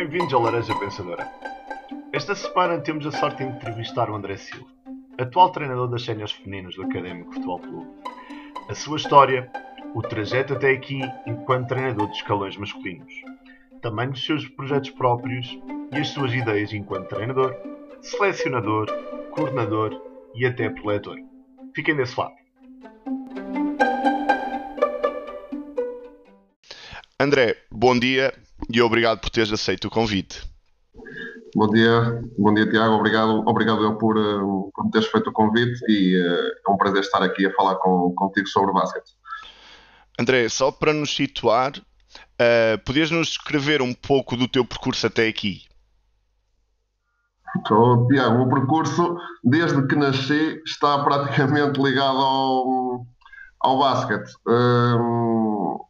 Bem-vindos ao Laranja Pensadora. Esta semana temos a sorte de entrevistar o André Silva, atual treinador das séniores femininas do Académico Futebol Clube. A sua história, o trajeto até aqui enquanto treinador de escalões masculinos, também os seus projetos próprios e as suas ideias enquanto treinador, selecionador, coordenador e até preletor. Fiquem desse lado. André, bom dia e obrigado por teres aceito o convite. Bom dia, bom dia Tiago, obrigado, obrigado eu por, uh, por me teres feito o convite e uh, é um prazer estar aqui a falar com, contigo sobre basquete. André, só para nos situar, uh, podias nos escrever um pouco do teu percurso até aqui? Então, Tiago, o percurso, desde que nasci, está praticamente ligado ao, ao basquete. Uh,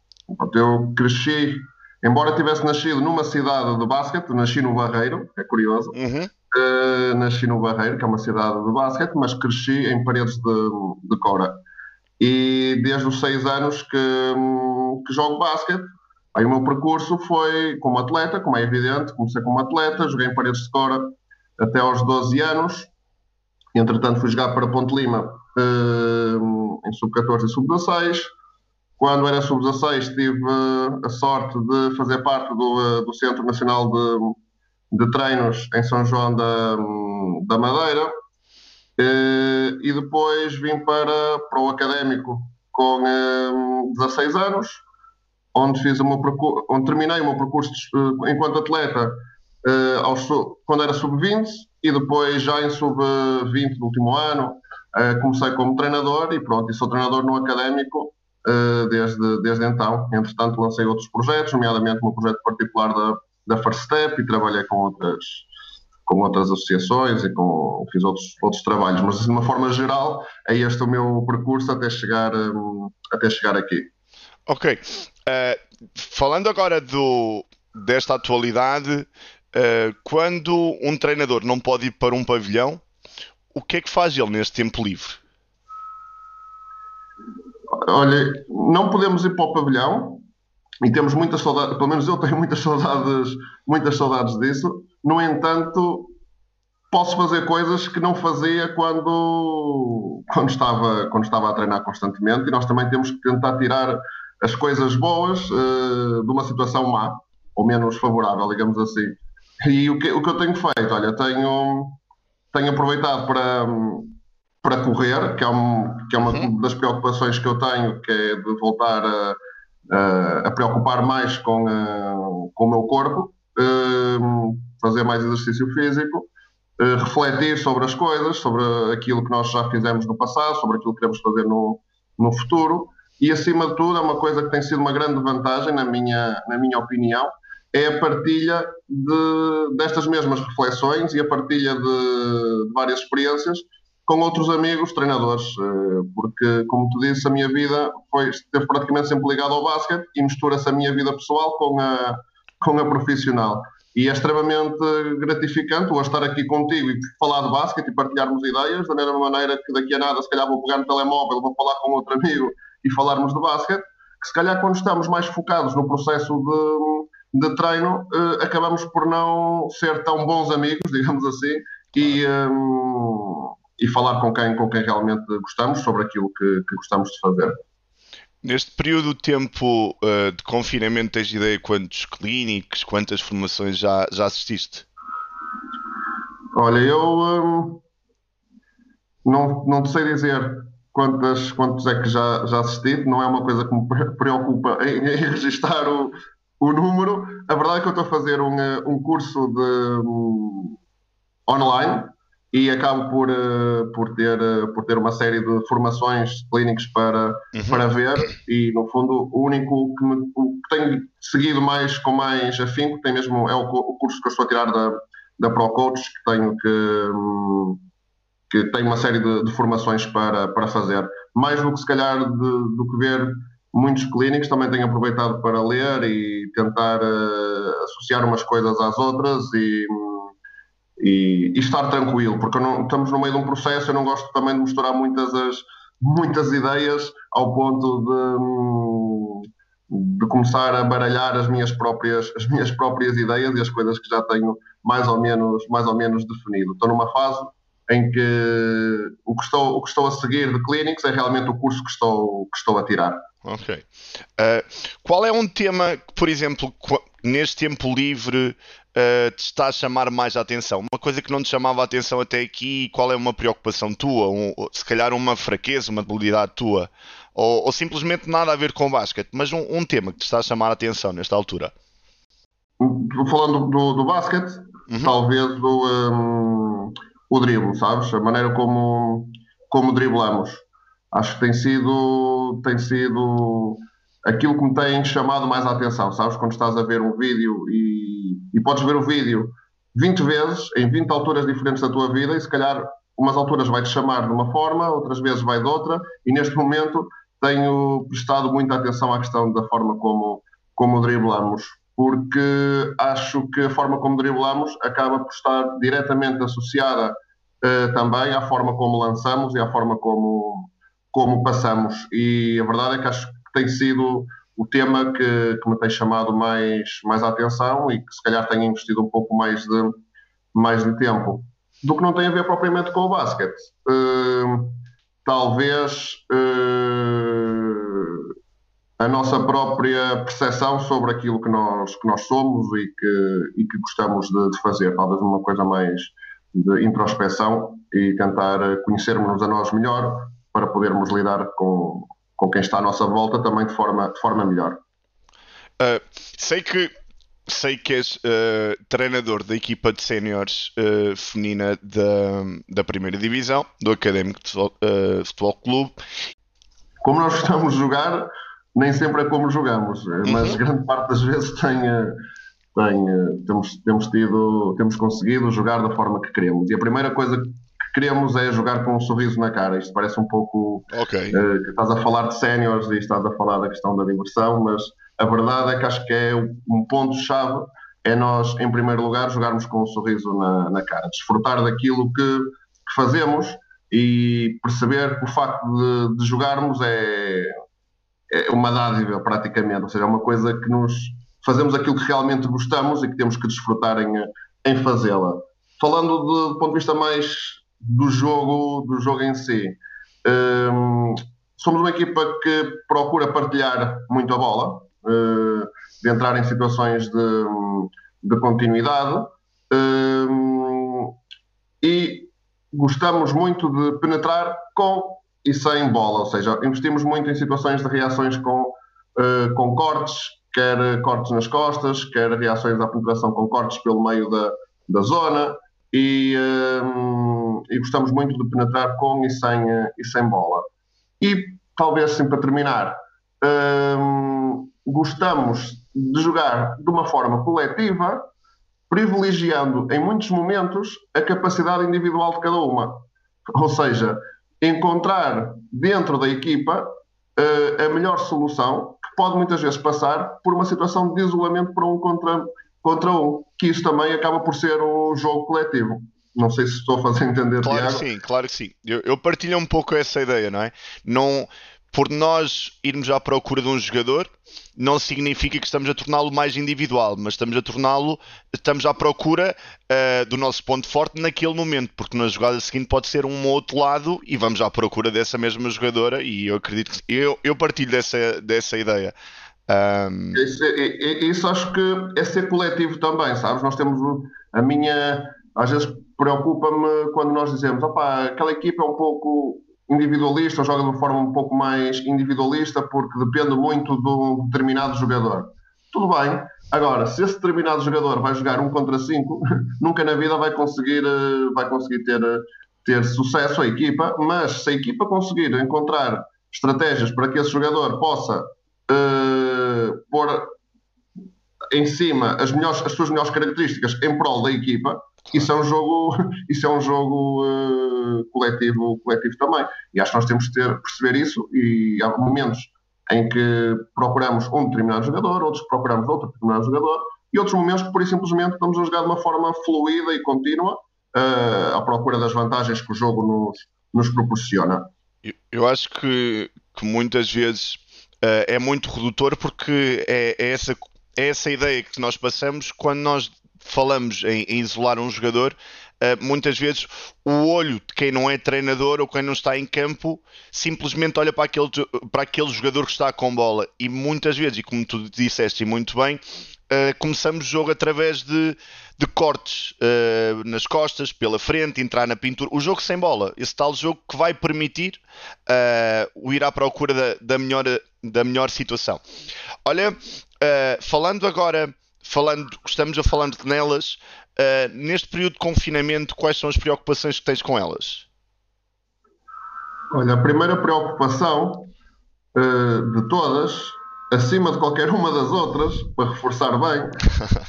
eu cresci, embora tivesse nascido numa cidade de basquete, nasci no Barreiro, é curioso. Uhum. Uh, nasci no Barreiro, que é uma cidade de basquete, mas cresci em paredes de, de Cora. E desde os seis anos que, que jogo basquete, aí o meu percurso foi como atleta, como é evidente, comecei como atleta, joguei em paredes de Cora até aos 12 anos. Entretanto, fui jogar para Ponte Lima uh, em sub-14 e sub-16 quando era sub-16, tive a sorte de fazer parte do, do Centro Nacional de, de Treinos em São João da, da Madeira. E depois vim para, para o Académico com 16 anos, onde, fiz uma, onde terminei o meu percurso enquanto atleta quando era sub-20 e depois já em sub-20 no último ano comecei como treinador e pronto, e sou treinador no Académico desde, desde então. Entretanto, lancei outros projetos, nomeadamente um projeto particular da, da First Step e trabalhei com outras, com outras associações e com, fiz outros, outros trabalhos, mas de uma forma geral é este o meu percurso até chegar, um, até chegar aqui. Ok. Uh, falando agora do, desta atualidade, uh, quando um treinador não pode ir para um pavilhão, o que é que faz ele neste tempo livre? Olha, não podemos ir para o pavilhão e temos muitas saudades, pelo menos eu tenho muitas saudades, muitas saudades disso. No entanto, posso fazer coisas que não fazia quando, quando, estava, quando estava a treinar constantemente e nós também temos que tentar tirar as coisas boas uh, de uma situação má ou menos favorável, digamos assim. E o que, o que eu tenho feito? Olha, tenho, tenho aproveitado para para correr, que é, um, que é uma uhum. das preocupações que eu tenho, que é de voltar a, a, a preocupar mais com, a, com o meu corpo, uh, fazer mais exercício físico, uh, refletir sobre as coisas, sobre aquilo que nós já fizemos no passado, sobre aquilo que queremos fazer no, no futuro. E, acima de tudo, é uma coisa que tem sido uma grande vantagem, na minha, na minha opinião, é a partilha de, destas mesmas reflexões e a partilha de, de várias experiências com outros amigos, treinadores, eh, porque, como tu disse, a minha vida foi, esteve praticamente sempre ligada ao basquete e mistura-se a minha vida pessoal com a, com a profissional. E é extremamente gratificante hoje estar aqui contigo e falar de basquete e partilharmos ideias, da mesma maneira que daqui a nada, se calhar, vou pegar no telemóvel, vou falar com outro amigo e falarmos de basquete, que se calhar, quando estamos mais focados no processo de, de treino, eh, acabamos por não ser tão bons amigos, digamos assim, e. Um, e falar com quem, com quem realmente gostamos sobre aquilo que, que gostamos de fazer. Neste período de tempo uh, de confinamento, tens ideia quantos clínicos, quantas formações já, já assististe? Olha, eu um, não, não sei dizer quantas, quantos é que já, já assisti, não é uma coisa que me preocupa em, em registrar o, o número. A verdade é que eu estou a fazer um, eh, um curso de um, online e acabo por, uh, por, ter, uh, por ter uma série de formações clínicas para, uhum. para ver e no fundo o único que, me, que tenho seguido mais com mais afinco tem mesmo é o, o curso que eu estou a tirar da, da ProCoach que tenho que, um, que tem uma série de, de, formações para, para fazer mais do que se calhar de, do que ver muitos clínicos também tenho aproveitado para ler e tentar uh, associar umas coisas às outras e e, e estar tranquilo, porque não, estamos no meio de um processo, eu não gosto também de misturar muitas, as, muitas ideias ao ponto de, de começar a baralhar as minhas próprias as minhas próprias ideias e as coisas que já tenho mais ou menos mais ou menos definido. Estou numa fase em que o que estou o que estou a seguir de clinics é realmente o curso que estou que estou a tirar. Ok. Uh, qual é um tema por exemplo, neste tempo livre uh, te está a chamar mais a atenção? Uma coisa que não te chamava a atenção até aqui, qual é uma preocupação tua? Um, se calhar uma fraqueza, uma debilidade tua? Ou, ou, simplesmente nada a ver com o basquete, mas um, um, tema que te está a chamar a atenção nesta altura? Falando do, do basquete, uhum. talvez do, um, o drible, sabes? A maneira como, como driblamos. Acho que tem sido, tem sido aquilo que me tem chamado mais a atenção, sabes? Quando estás a ver um vídeo e, e podes ver o vídeo 20 vezes, em 20 alturas diferentes da tua vida, e se calhar umas alturas vai-te chamar de uma forma, outras vezes vai de outra, e neste momento tenho prestado muita atenção à questão da forma como, como driblamos, porque acho que a forma como driblamos acaba por estar diretamente associada uh, também à forma como lançamos e à forma como, como passamos. E a verdade é que acho tem sido o tema que, que me tem chamado mais, mais a atenção e que se calhar tenho investido um pouco mais de, mais de tempo. Do que não tem a ver propriamente com o basquete. Uh, talvez uh, a nossa própria percepção sobre aquilo que nós, que nós somos e que, e que gostamos de, de fazer. Talvez uma coisa mais de introspeção e tentar conhecermos-nos a nós melhor para podermos lidar com, com quem está à nossa volta também de forma, de forma melhor. Uh, sei que sei que és uh, treinador da equipa de séniores uh, feminina da, da primeira divisão, do Académico de Futebol, uh, Futebol Clube. Como nós gostamos de jogar, nem sempre é como jogamos, mas uhum. grande parte das vezes tem, tem, temos, temos, tido, temos conseguido jogar da forma que queremos. E a primeira coisa queremos é jogar com um sorriso na cara. Isto parece um pouco okay. uh, que estás a falar de séniores e estás a falar da questão da diversão, mas a verdade é que acho que é um ponto-chave é nós, em primeiro lugar, jogarmos com um sorriso na, na cara, desfrutar daquilo que, que, fazemos e perceber que o facto de, de jogarmos é, é uma dádiva praticamente, ou seja, é uma coisa que nos fazemos aquilo que realmente gostamos e que temos que desfrutar em, em fazê-la. Falando de, do ponto de vista mais do jogo, do jogo em si. Um, somos uma equipa que procura partilhar muito a bola, uh, de entrar em situações de, de continuidade um, e gostamos muito de penetrar com e sem bola, ou seja, investimos muito em situações de reações com, uh, com cortes, quer cortes nas costas, quer reações à penetração com cortes pelo meio da, da zona, e, um, e, gostamos muito de penetrar com e sem, e sem bola. E talvez, sim, para terminar, um, gostamos de jogar de uma forma coletiva, privilegiando em muitos momentos a capacidade individual de cada uma. Ou seja, encontrar dentro da equipa uh, a melhor solução, que pode muitas vezes passar por uma situação de isolamento para um contra contra um, que isso também acaba por ser um jogo coletivo. Não sei se estou a fazer entender, claro Tiago. Que sim, claro que sim. Eu, eu partilho um pouco essa ideia, não é? Não, por nós irmos à procura de um jogador, não significa que estamos a torná-lo mais individual, mas estamos a torná-lo, estamos à procura uh, do nosso ponto forte naquele momento, porque na jogada seguinte pode ser um outro lado e vamos à procura dessa mesma jogadora. E eu acredito que eu, eu partilho dessa, dessa ideia. Um... Isso, isso, acho que é ser coletivo também, sabes? Nós temos a minha. Às vezes preocupa-me quando nós dizemos, opá, aquela equipa é um pouco individualista, joga de uma forma um pouco mais individualista porque depende muito de um determinado jogador. Tudo bem. Agora, se esse determinado jogador vai jogar um contra cinco, nunca na vida vai conseguir, eh, vai conseguir ter, ter sucesso a equipa, mas se a equipa conseguir encontrar estratégias para que esse jogador possa uh, pôr em cima as, melhores, as suas melhores características em prol da equipa, isso é um jogo, isso é um jogo uh, coletivo, coletivo também. E acho que nós temos que ter, perceber isso e há momentos em que procuramos um determinado jogador, outros procuramos outro determinado jogador, e outros momentos que, por simplesmente, estamos a jogar de uma forma fluida e contínua uh, à procura das vantagens que o jogo nos, nos proporciona. Eu, eu acho que, que muitas vezes uh, é muito redutor porque é, é, essa, é essa ideia que nós passamos quando nós falamos em, em isolar um jogador. Uh, muitas vezes o olho de quem não é treinador ou quem não está em campo simplesmente olha para aquele, para aquele jogador que está com bola e muitas vezes, e como tu disseste muito bem, uh, começamos o jogo através de, de cortes uh, nas costas, pela frente, entrar na pintura. O jogo sem bola, esse tal jogo que vai permitir uh, o ir à procura da, da, melhor, da melhor situação. Olha, falando agora, falando, estamos a falando nelas, neste período de confinamento, quais são as preocupações que tens com elas? Olha, a primeira preocupação de todas acima de qualquer uma das outras, para reforçar bem,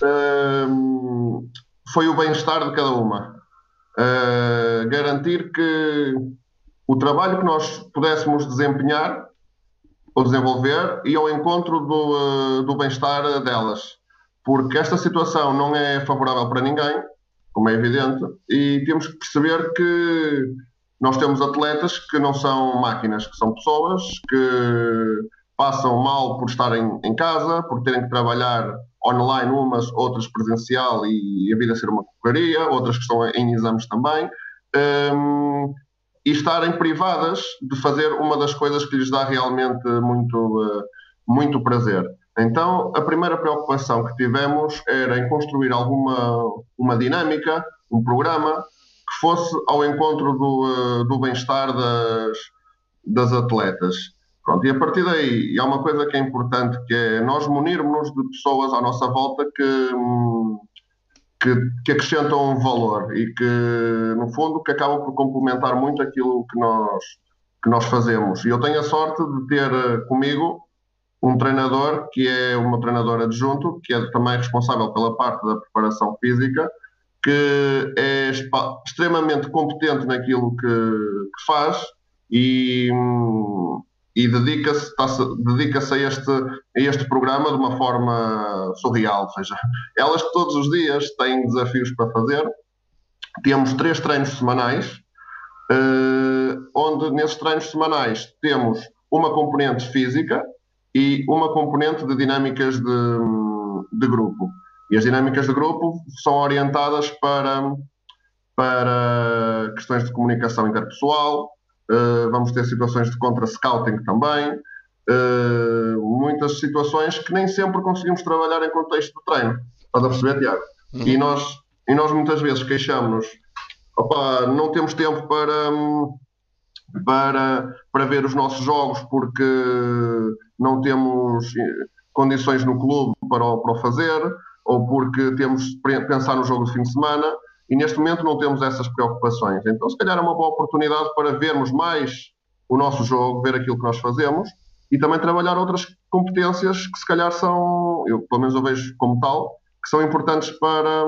uh, foi o bem-estar de cada uma. Uh, garantir que o trabalho que nós pudéssemos desempenhar ou desenvolver ia ao encontro do, uh, do bem-estar delas. Porque esta situação não é favorável para ninguém, como é evidente, e temos que perceber que nós temos atletas que não são máquinas, que são pessoas que passam mal por estarem em casa, por terem que trabalhar online umas, outras presencial e a vida ser uma correria, outras que estão em exames também, um, e estarem privadas de fazer uma das coisas que lhes dá realmente muito, uh, muito prazer. Então, a primeira preocupação que tivemos era em construir alguma uma dinâmica, um programa que fosse ao encontro do, uh, do bem-estar das, das atletas. Pronto, e a partir daí, há uma coisa que é importante, que é nós munirmos de pessoas à nossa volta que, que, que, acrescentam valor e que, no fundo, que acabam por complementar muito aquilo que nós, que nós fazemos. E eu tenho a sorte de ter eh, comigo um treinador que é uma treinadora adjunto, que é também responsável pela parte da preparação física, que é extremamente competente naquilo que, que faz e, e dedica-se dedica a, este, a este programa de uma forma surreal. Ou seja, elas todos os dias têm desafios para fazer. Temos três treinos semanais, eh, onde nesses treinos semanais temos uma componente física e uma componente de dinâmicas de, de grupo. E as dinâmicas de grupo são orientadas para, para questões de comunicação interpessoal, Uh, vamos ter situações de contra-scouting também, uh, muitas situações que nem sempre conseguimos trabalhar em contexto de treino. Estás a perceber, Tiago? Uhum. E, nós, e nós muitas vezes queixamos-nos, não temos tempo para, para, para ver os nossos jogos porque não temos condições no clube para o, para o fazer, ou porque temos de pensar no jogo de fim de semana e neste momento não temos essas preocupações. Então, se calhar é uma boa oportunidade para vermos mais o nosso jogo, ver aquilo que nós fazemos e também trabalhar outras competências que se calhar são, eu pelo menos eu vejo como tal, que são importantes para,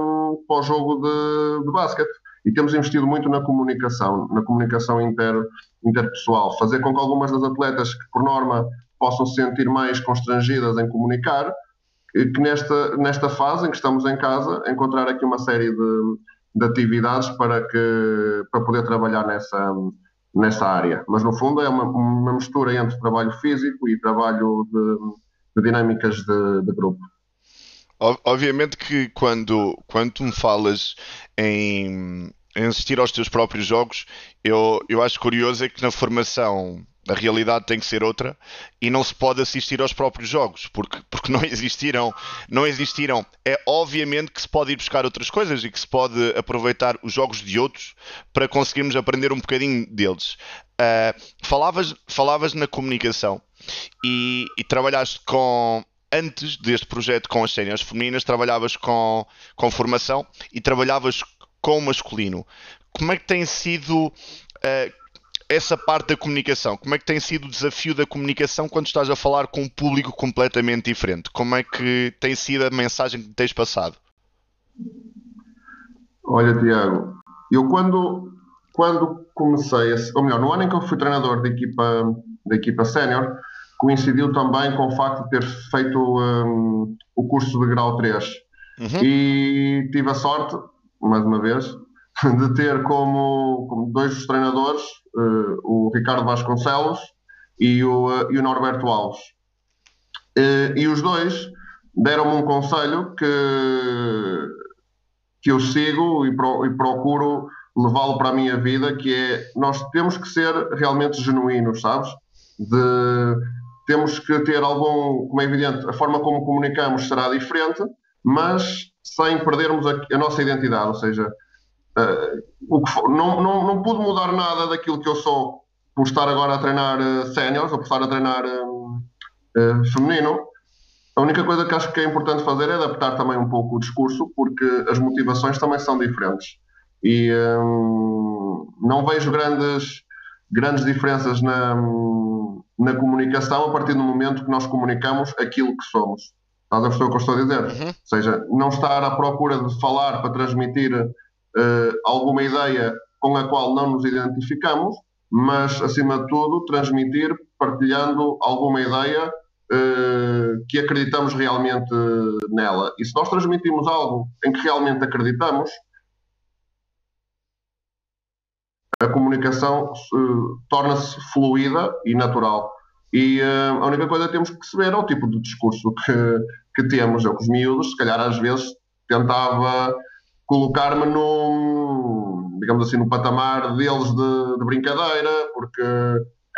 para o jogo de, de basquete. E temos investido muito na comunicação, na comunicação inter, interpessoal, fazer com que algumas das atletas que por norma possam se sentir mais constrangidas em comunicar, que nesta, nesta fase em que estamos em casa, encontrar aqui uma série de, de atividades para, que, para poder trabalhar nessa, nessa área. Mas, no fundo, é uma, uma mistura entre trabalho físico e trabalho de, de dinâmicas de, de, grupo. Obviamente que quando, quando tu me falas em, em assistir aos teus próprios jogos, eu, eu acho curioso é que na formação a realidade tem que ser outra e não se pode assistir aos próprios jogos porque, porque não existiram não existiram é obviamente que se pode ir buscar outras coisas e que se pode aproveitar os jogos de outros para conseguirmos aprender um bocadinho deles. Uh, falavas falavas na comunicação e, e trabalhaste com antes deste projeto com as séniores femininas trabalhavas com, com formação e trabalhavas com o masculino. Como é que tem sido uh, essa parte da comunicação, como é que tem sido o desafio da comunicação quando estás a falar com um público completamente diferente? Como é que tem sido a mensagem que tens passado? Olha, Tiago, eu quando, quando comecei, a, ou melhor, no ano em que eu fui treinador da equipa, da equipa sénior, coincidiu também com o facto de ter feito um, o curso de grau 3. Uhum. E tive a sorte, mais uma vez, de ter como, como dois dos treinadores uh, o Ricardo Vasconcelos e o, uh, e o Norberto Alves. E, e os dois deram-me um conselho que, que eu sigo e, pro, e procuro levá-lo para a minha vida, que é nós temos que ser realmente genuínos, sabes? De, temos que ter algum, como é evidente, a forma como comunicamos será diferente, mas sem perdermos a, a nossa identidade, ou seja, uh, o que for, não, não, não pude mudar nada daquilo que eu sou por estar agora a treinar uh, séniores ou por estar a treinar uh, uh, feminino. A única coisa que acho que é importante fazer é adaptar também um pouco o discurso, porque as motivações também são diferentes. E um, não vejo grandes, grandes diferenças na, na comunicação a partir do momento que nós comunicamos aquilo que somos. Estás a perceber o que eu estou a dizer? Uhum. Ou seja, não estar à procura de falar para transmitir uh, alguma ideia com a qual não nos identificamos, mas, acima de tudo, transmitir partilhando alguma ideia uh, que acreditamos realmente nela. E se nós transmitimos algo em que realmente acreditamos, a comunicação uh, torna-se fluida e natural. E uh, a única coisa que temos que perceber é o tipo de discurso que, que temos. Eu com os miúdos, se calhar às vezes tentava colocar-me num, digamos assim, no patamar deles de, de, brincadeira, porque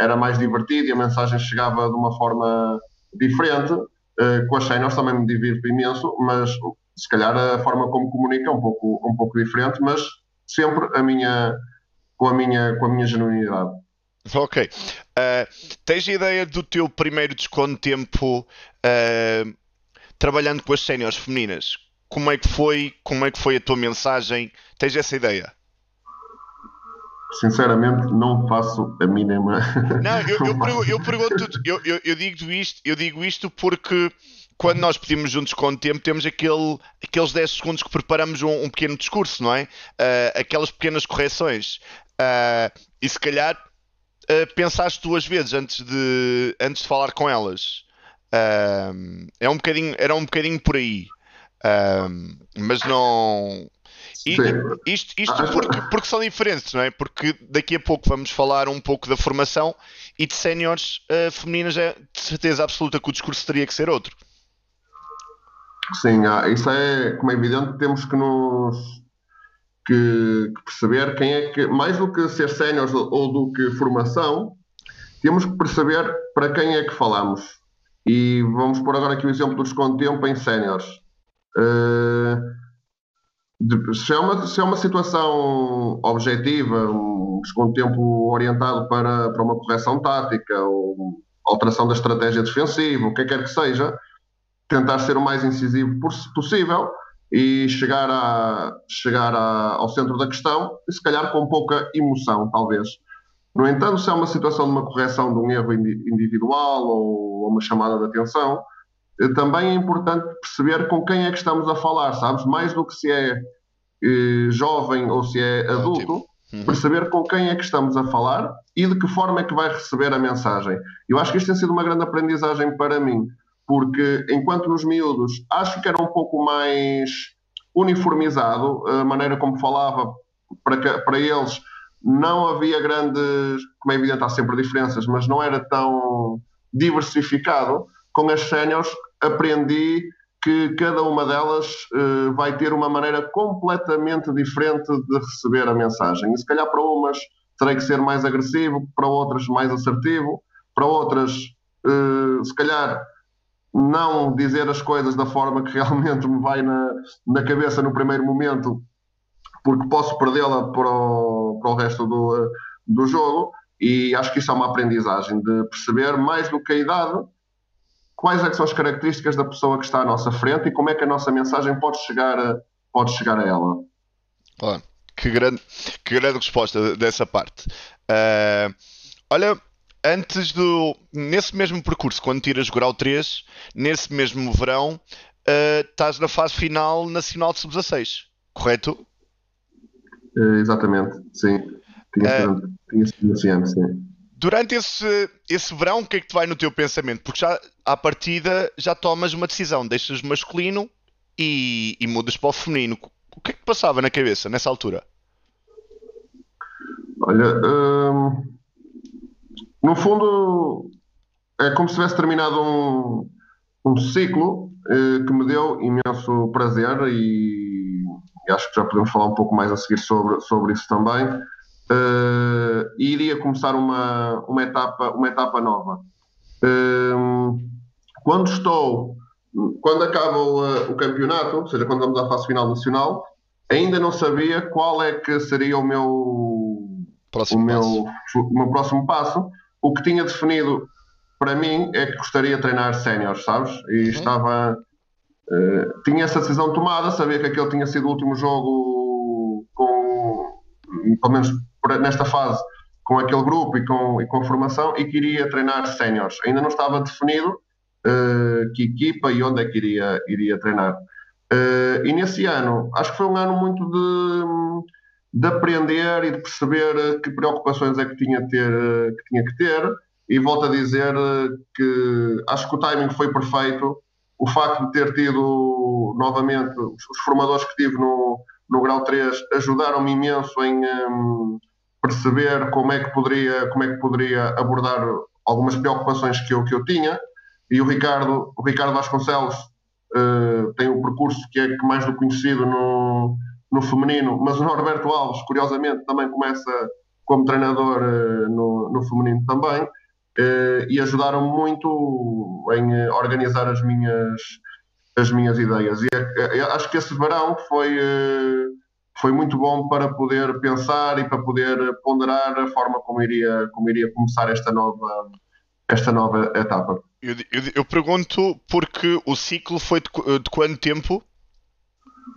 era mais divertido e a mensagem chegava de uma forma diferente. Uh, com as cenas também me divirto imenso, mas se calhar a forma como comunica é um pouco, um pouco diferente, mas sempre a minha, com, a minha, com a minha genuinidade. Ok. Uh, tens ideia do teu primeiro desconto de tempo uh, trabalhando com as séniores femininas? Como é que foi, como é que foi a tua mensagem? Tens essa ideia? Sinceramente, não faço a mínima. Não, eu, eu, pergunto, eu, pergunto eu, eu, eu, digo isto, eu digo isto porque quando nós pedimos juntos com o tempo, temos aquele, aqueles 10 segundos que preparamos um, um pequeno discurso, não é? Uh, aquelas pequenas correções. Uh, e se calhar uh, pensaste duas vezes antes de, antes de falar com elas. é um bocadinho, era um bocadinho por aí. Um, mas não. E, isto, isto porque, porque, são diferentes, não é? Porque daqui a pouco vamos falar um pouco da formação e de séniores uh, femininas é de certeza absoluta que o discurso teria que ser outro. Sim, ah, isso é, como é evidente, temos que nos que, que perceber quem é que, mais do que ser séniores ou do que formação, temos que perceber para quem é que falamos. E vamos pôr agora aqui o exemplo do desconto tempo em séniores Uh, se, é uma, se é uma situação objetiva, um tempo orientado para, para uma correção tática ou alteração da estratégia defensiva, o que quer que seja, tentar ser o mais incisivo possível e chegar, a, chegar a, ao centro da questão, e se calhar com pouca emoção, talvez. No entanto, se é uma situação de uma correção de um erro individual ou uma chamada de atenção, eh, também é importante perceber com quem é que estamos a falar, sabes? Mais do que se é eh, jovem ou se é adulto, uhum. perceber com quem é que estamos a falar e de que forma é que vai receber a mensagem. Eu acho que isto tem sido uma grande aprendizagem para mim, porque enquanto nos miúdos acho que era um pouco mais uniformizado a maneira como falava para, que, para eles não havia grandes, como é evidente há sempre diferenças, mas não era tão diversificado com as séniores aprendi que cada uma delas uh, vai ter uma maneira completamente diferente de receber a mensagem. E se calhar para umas terei que ser mais agressivo, para outras mais assertivo, para outras, uh, se calhar, não dizer as coisas da forma que realmente me vai na, na cabeça no primeiro momento, porque posso perdê-la para, o, para o resto do, do jogo. E acho que isso é uma aprendizagem de perceber mais do que a idade quais é são as características da pessoa que está à nossa frente e como é que a nossa mensagem pode chegar a, pode chegar a ela. Olha, que grande, que grande resposta dessa parte. Uh, olha, antes do. Nesse mesmo percurso, quando tiras o grau 3, nesse mesmo verão, uh, estás na fase final nacional de sub-16, correto? Uh, exatamente, sim. Tinha sido, tinha sido ano, sim durante esse, esse verão, o que é que te vai no teu pensamento? Porque já à partida já tomas uma decisão, deixas o masculino e, e mudas para o feminino. O que é que passava na cabeça nessa altura? Olha, hum, no fundo é como se tivesse terminado um, um ciclo uh, que me deu imenso prazer e, e, acho que já podemos falar um pouco mais a seguir sobre, sobre isso também. Uh, e iria começar uma, uma, etapa, uma etapa nova. Uh, quando estou, quando acaba o, o, campeonato, ou seja, quando vamos à fase final nacional, ainda não sabia qual é que seria o meu, próximo o meu, o meu próximo passo. O que tinha definido para mim é que gostaria de treinar séniores, sabes? E uhum. estava. Uh, tinha essa decisão tomada, sabia que aquele tinha sido o último jogo com, pelo menos nesta fase, com aquele grupo e com, e com a formação e queria treinar séniores. Ainda não estava definido uh, que equipa e onde é que iria, iria treinar. Uh, e nesse ano, acho que foi um ano muito de, de aprender e de perceber que preocupações é que tinha, ter, que tinha que ter e volto a dizer eh, que acho que o timing foi perfeito. O facto de ter tido novamente os formadores que tive no, no grau 3 ajudaram-me imenso em um, perceber como é que poderia como é que poderia abordar algumas preocupações que eu que eu tinha. E o Ricardo o Ricardo Vasconcelos uh, tem um percurso que é mais do conhecido no, no feminino mas o Norberto Alves curiosamente também começa como treinador uh, no, no feminino também uh, e ajudaram muito em organizar as minhas, as minhas ideias. E é, é, acho que esse verão foi, uh, foi muito bom para poder pensar e para poder ponderar a forma como iria, como iria começar esta nova, esta nova etapa. Eu, eu, eu pergunto porque o ciclo foi de, de quanto tempo?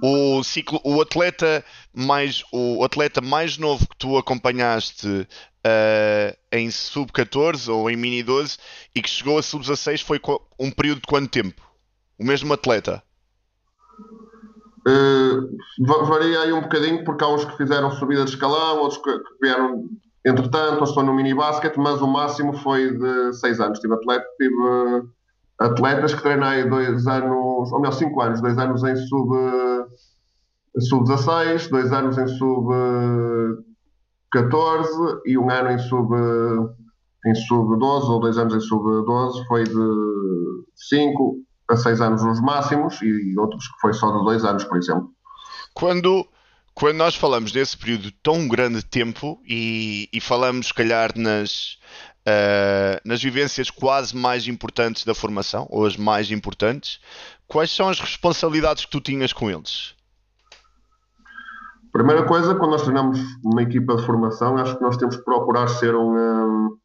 o ciclo, o atleta mais o atleta mais novo que tu acompanhaste uh, em sub 14 ou em mini 12 e que chegou a sub 16 foi um período de quanto tempo? O mesmo atleta? Uh, varia aí um bocadinho porque há uns que fizeram subida de escalão, outros que, vieram entretanto, outros estão no mini basket, mas o máximo foi de 6 anos. Tive atleta, tive atletas que treinei dois anos, ou melhor, cinco anos, dois anos em sub, sub 16, dois anos em sub 14 e um ano em sub em sub 12 ou dois anos em sub 12 foi de 5 a 6 anos os máximos e outros que foi só de 2 anos, por exemplo. Quando quando nós falamos desse período tão grande de tempo e, e falamos, se calhar, nas, uh, nas vivências quase mais importantes da formação, ou as mais importantes, quais são as responsabilidades que tu tinhas com eles? Primeira coisa, quando nós treinamos uma equipa de formação, acho que nós temos que procurar ser um, um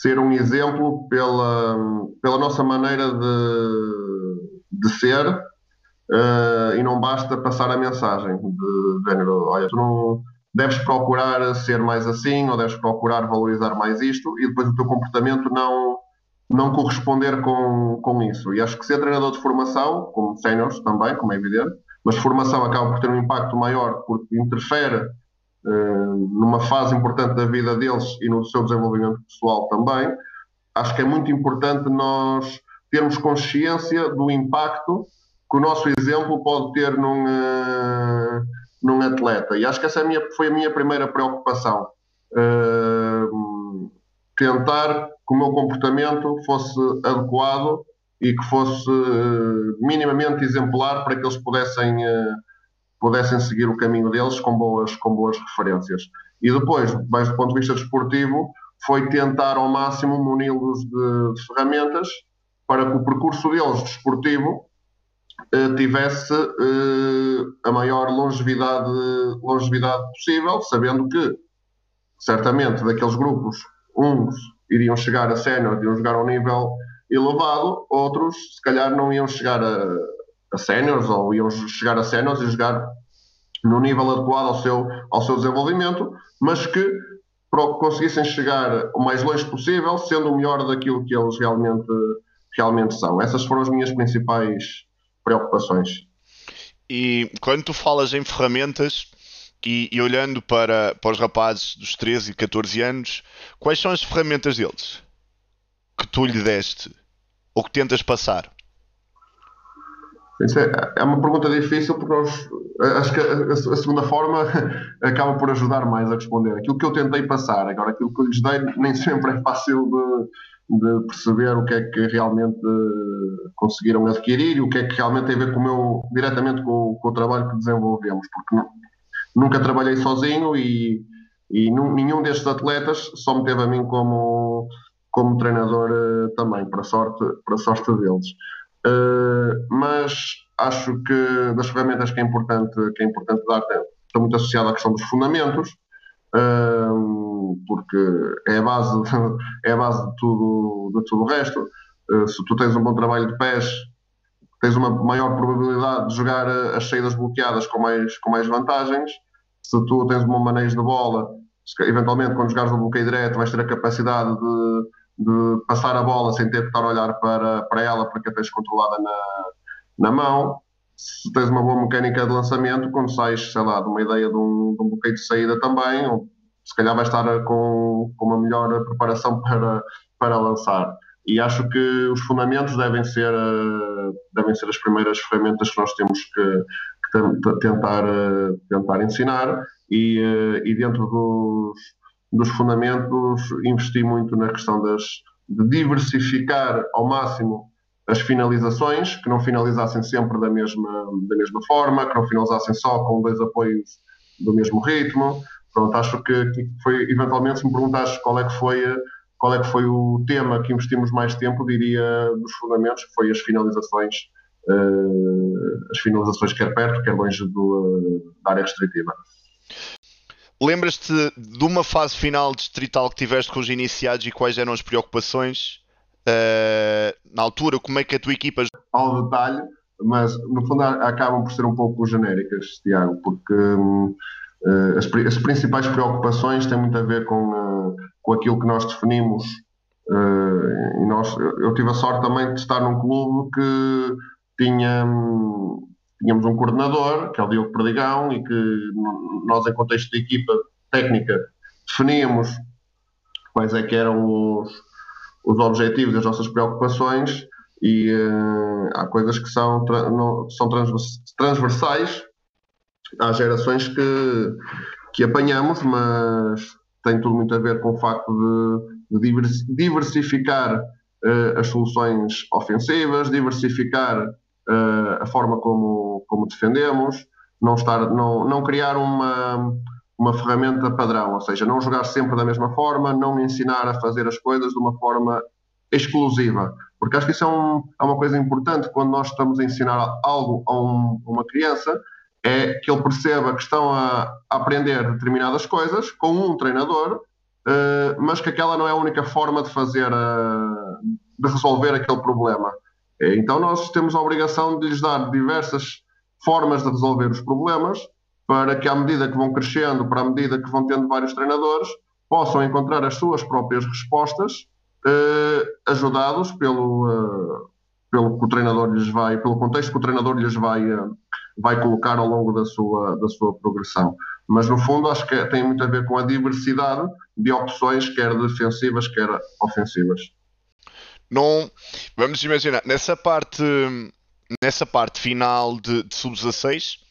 ser um exemplo pela, pela nossa maneira de, de ser uh, e não basta passar a mensagem de género, olha, tu não, deves procurar ser mais assim ou deves procurar valorizar mais isto e depois o teu comportamento não, não corresponder com, com isso. E acho que ser treinador de formação, como séniores também, como é evidente, mas formação acaba por ter um impacto maior porque interfere numa fase importante da vida deles e no seu desenvolvimento pessoal também. Acho que é muito importante nós termos consciência do impacto que o nosso exemplo pode ter num. Uh, num atleta. E acho que essa é a minha, foi a minha primeira preocupação. Uh, tentar que o meu comportamento fosse adequado e que fosse uh, minimamente exemplar para que eles pudessem, pudessem seguir o caminho deles com boas, com boas referências. E depois, mais do ponto de vista desportivo, foi tentar ao máximo muni-los de, de ferramentas para que o percurso deles desportivo eh, tivesse uh, a maior longevidade, longevidade possível, sabendo que, certamente, daqueles grupos, uns iriam chegar a sénior, iriam jogar a um nível elevado, outros, se calhar, não iam chegar a, a séniores ou iam chegar a séniores e jogar no nível adequado ao seu, ao seu desenvolvimento, mas que conseguissem chegar o mais longe possível, sendo o melhor daquilo que eles realmente, realmente são. Essas foram as minhas principais preocupações. E quando tu falas em ferramentas e, e, olhando para, para os rapazes dos 13 e 14 anos, quais são as ferramentas deles que tu lhe deste ou que tentas passar? Isso é, é uma pergunta difícil porque nós, acho que a, a, segunda forma acaba por ajudar mais a responder. Aquilo que eu tentei passar, agora aquilo que eu lhes dei nem sempre é fácil de, de perceber o que é que realmente conseguiram adquirir e o que é que realmente tem a ver com o meu, diretamente com, com o trabalho que desenvolvemos, porque nunca trabalhei sozinho e, e nenhum destes atletas só me teve a mim como, como treinador uh, também, para sorte, para sorte deles. Uh, mas acho que das ferramentas que é importante, que é importante dar, está muito associado à questão dos fundamentos, uh, porque é a base, é a base de, tudo, de tudo o resto. se tu tens um bom trabalho de pés, tens uma maior probabilidade de jogar as saídas bloqueadas com mais, com mais vantagens. Se tu tens um bom manejo de bola, eventualmente quando jogares no bloqueio direto vais ter a capacidade de, de passar a bola sem ter que estar a olhar para, para ela porque a tens controlada na, na mão. Se tens uma boa mecânica de lançamento, quando sais, sei lá, de uma ideia de um, de um bloqueio de saída também, ou se calhar vais estar com, com uma melhor preparação para, para lançar. E acho que os fundamentos devem ser, devem ser as primeiras ferramentas que nós temos que, que tentar, tentar ensinar e, eh, e dentro dos, dos fundamentos investi muito na questão das, de diversificar ao máximo as finalizações, que não finalizassem sempre da mesma, da mesma forma, que não finalizassem só com dois apoios do mesmo ritmo. Pronto, acho que, que foi, eventualmente, se me perguntaste qual é que foi qual é que foi o tema que investimos mais tempo, diria dos fundamentos, que foi as finalizações, uh, as finalizações quer perto, quer longe do, uh, da área restritiva. Lembras-te de uma fase final distrital que tiveste com os iniciados e quais eram as preocupações? Uh, na altura, como é que a tua equipa. Ao detalhe, mas no fundo acabam por ser um pouco genéricas, Tiago, porque uh, as, as, principais preocupações têm muito a ver com, uh, com aquilo que nós definimos. e nós, eu tive a sorte também de estar num clube que tinha tínhamos um coordenador, que é o Diogo Perdigão, e que nós, em contexto de equipa técnica, definíamos quais é que eram os, os objetivos as nossas preocupações, e uh, há coisas que são, não, são transversais às gerações que, que apanhamos, mas tem tudo muito a ver com o facto de, de diversificar uh, as soluções ofensivas, diversificar uh, a forma como, como defendemos, não, estar, não, não criar uma, uma ferramenta padrão, ou seja, não jogar sempre da mesma forma, não ensinar a fazer as coisas de uma forma exclusiva. Porque acho que isso é, um, é uma coisa importante quando nós estamos a ensinar algo a, um, uma criança, é que ele perceba que estão a, a aprender determinadas coisas com um treinador, uh, mas que aquela não é a única forma de fazer, uh, de resolver aquele problema. Então nós temos a obrigação de lhes dar diversas formas de resolver os problemas para que à medida que vão crescendo, para a medida que vão tendo vários treinadores, possam encontrar as suas próprias respostas, eh, ajudados pelo, eh, pelo que o treinador lhes vai, pelo contexto que o treinador lhes vai, eh, vai colocar ao longo da sua, da sua progressão. Mas no fundo acho que tem muito a ver com a diversidade de opções, quer defensivas, quer ofensivas não vamos imaginar nessa parte nessa parte final de, de sub-16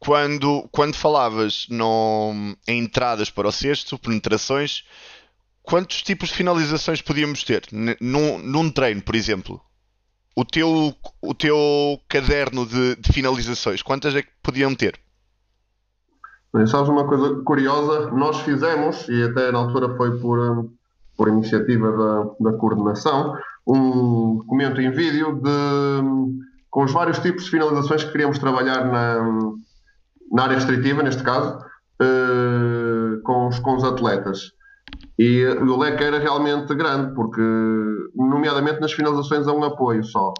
quando, quando falavas no, em entradas para o sexto, penetrações, quantos tipos de finalizações podíamos ter num, num treino, por exemplo? O teu, o teu caderno de, de finalizações, quantas é que podiam ter? Bem, sabes uma coisa curiosa? Nós fizemos, e até na altura foi por, por iniciativa da, da coordenação, um documento em vídeo de, com os vários tipos de finalizações que queríamos trabalhar na, na área restritiva, neste caso, uh, com, os, com os atletas. E o leque era realmente grande, porque, nomeadamente nas finalizações a um apoio só,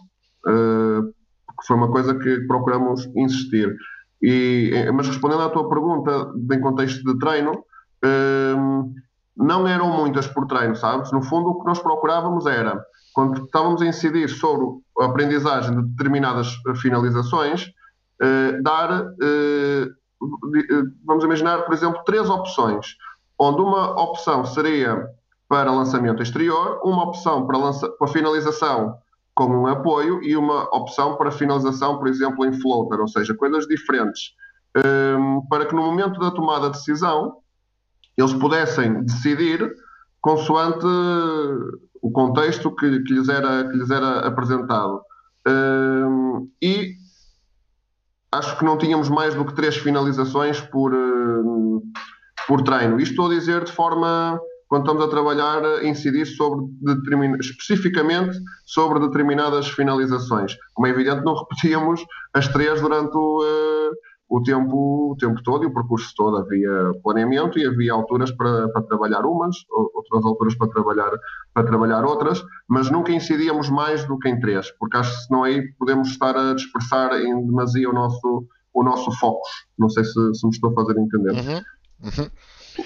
uh, que foi uma coisa que procuramos insistir. E, mas respondendo à tua pergunta, em contexto de treino, uh, não eram muitas por treino, sabes? No fundo, o que nós procurávamos era quando estávamos a incidir sobre a aprendizagem de determinadas finalizações, eh, dar, eh, eh, vamos imaginar, por exemplo, três opções, onde uma opção seria para lançamento exterior, uma opção para, lança, para finalização com um apoio e uma opção para finalização, por exemplo, em floater, ou seja, coisas diferentes, para que no momento da tomada de decisão eles pudessem decidir consoante o contexto que, que, lhes, era, que lhes era apresentado. Uh, e acho que não tínhamos mais do que três finalizações por, uh, por treino. Isto estou a dizer de forma, quando estamos a trabalhar, incidir sobre especificamente sobre determinadas finalizações. Como é evidente, não repetíamos as três durante o, uh, o tempo, o tempo todo e o percurso todo. Havia planeamento e havia alturas para, para trabalhar umas, outras alturas para trabalhar, para trabalhar outras, mas nunca incidíamos mais do que em três, porque acho que senão aí podemos estar a dispersar em demasia o nosso, o nosso foco. Não sei se, se me estou a fazer entender. Uhum. Uhum.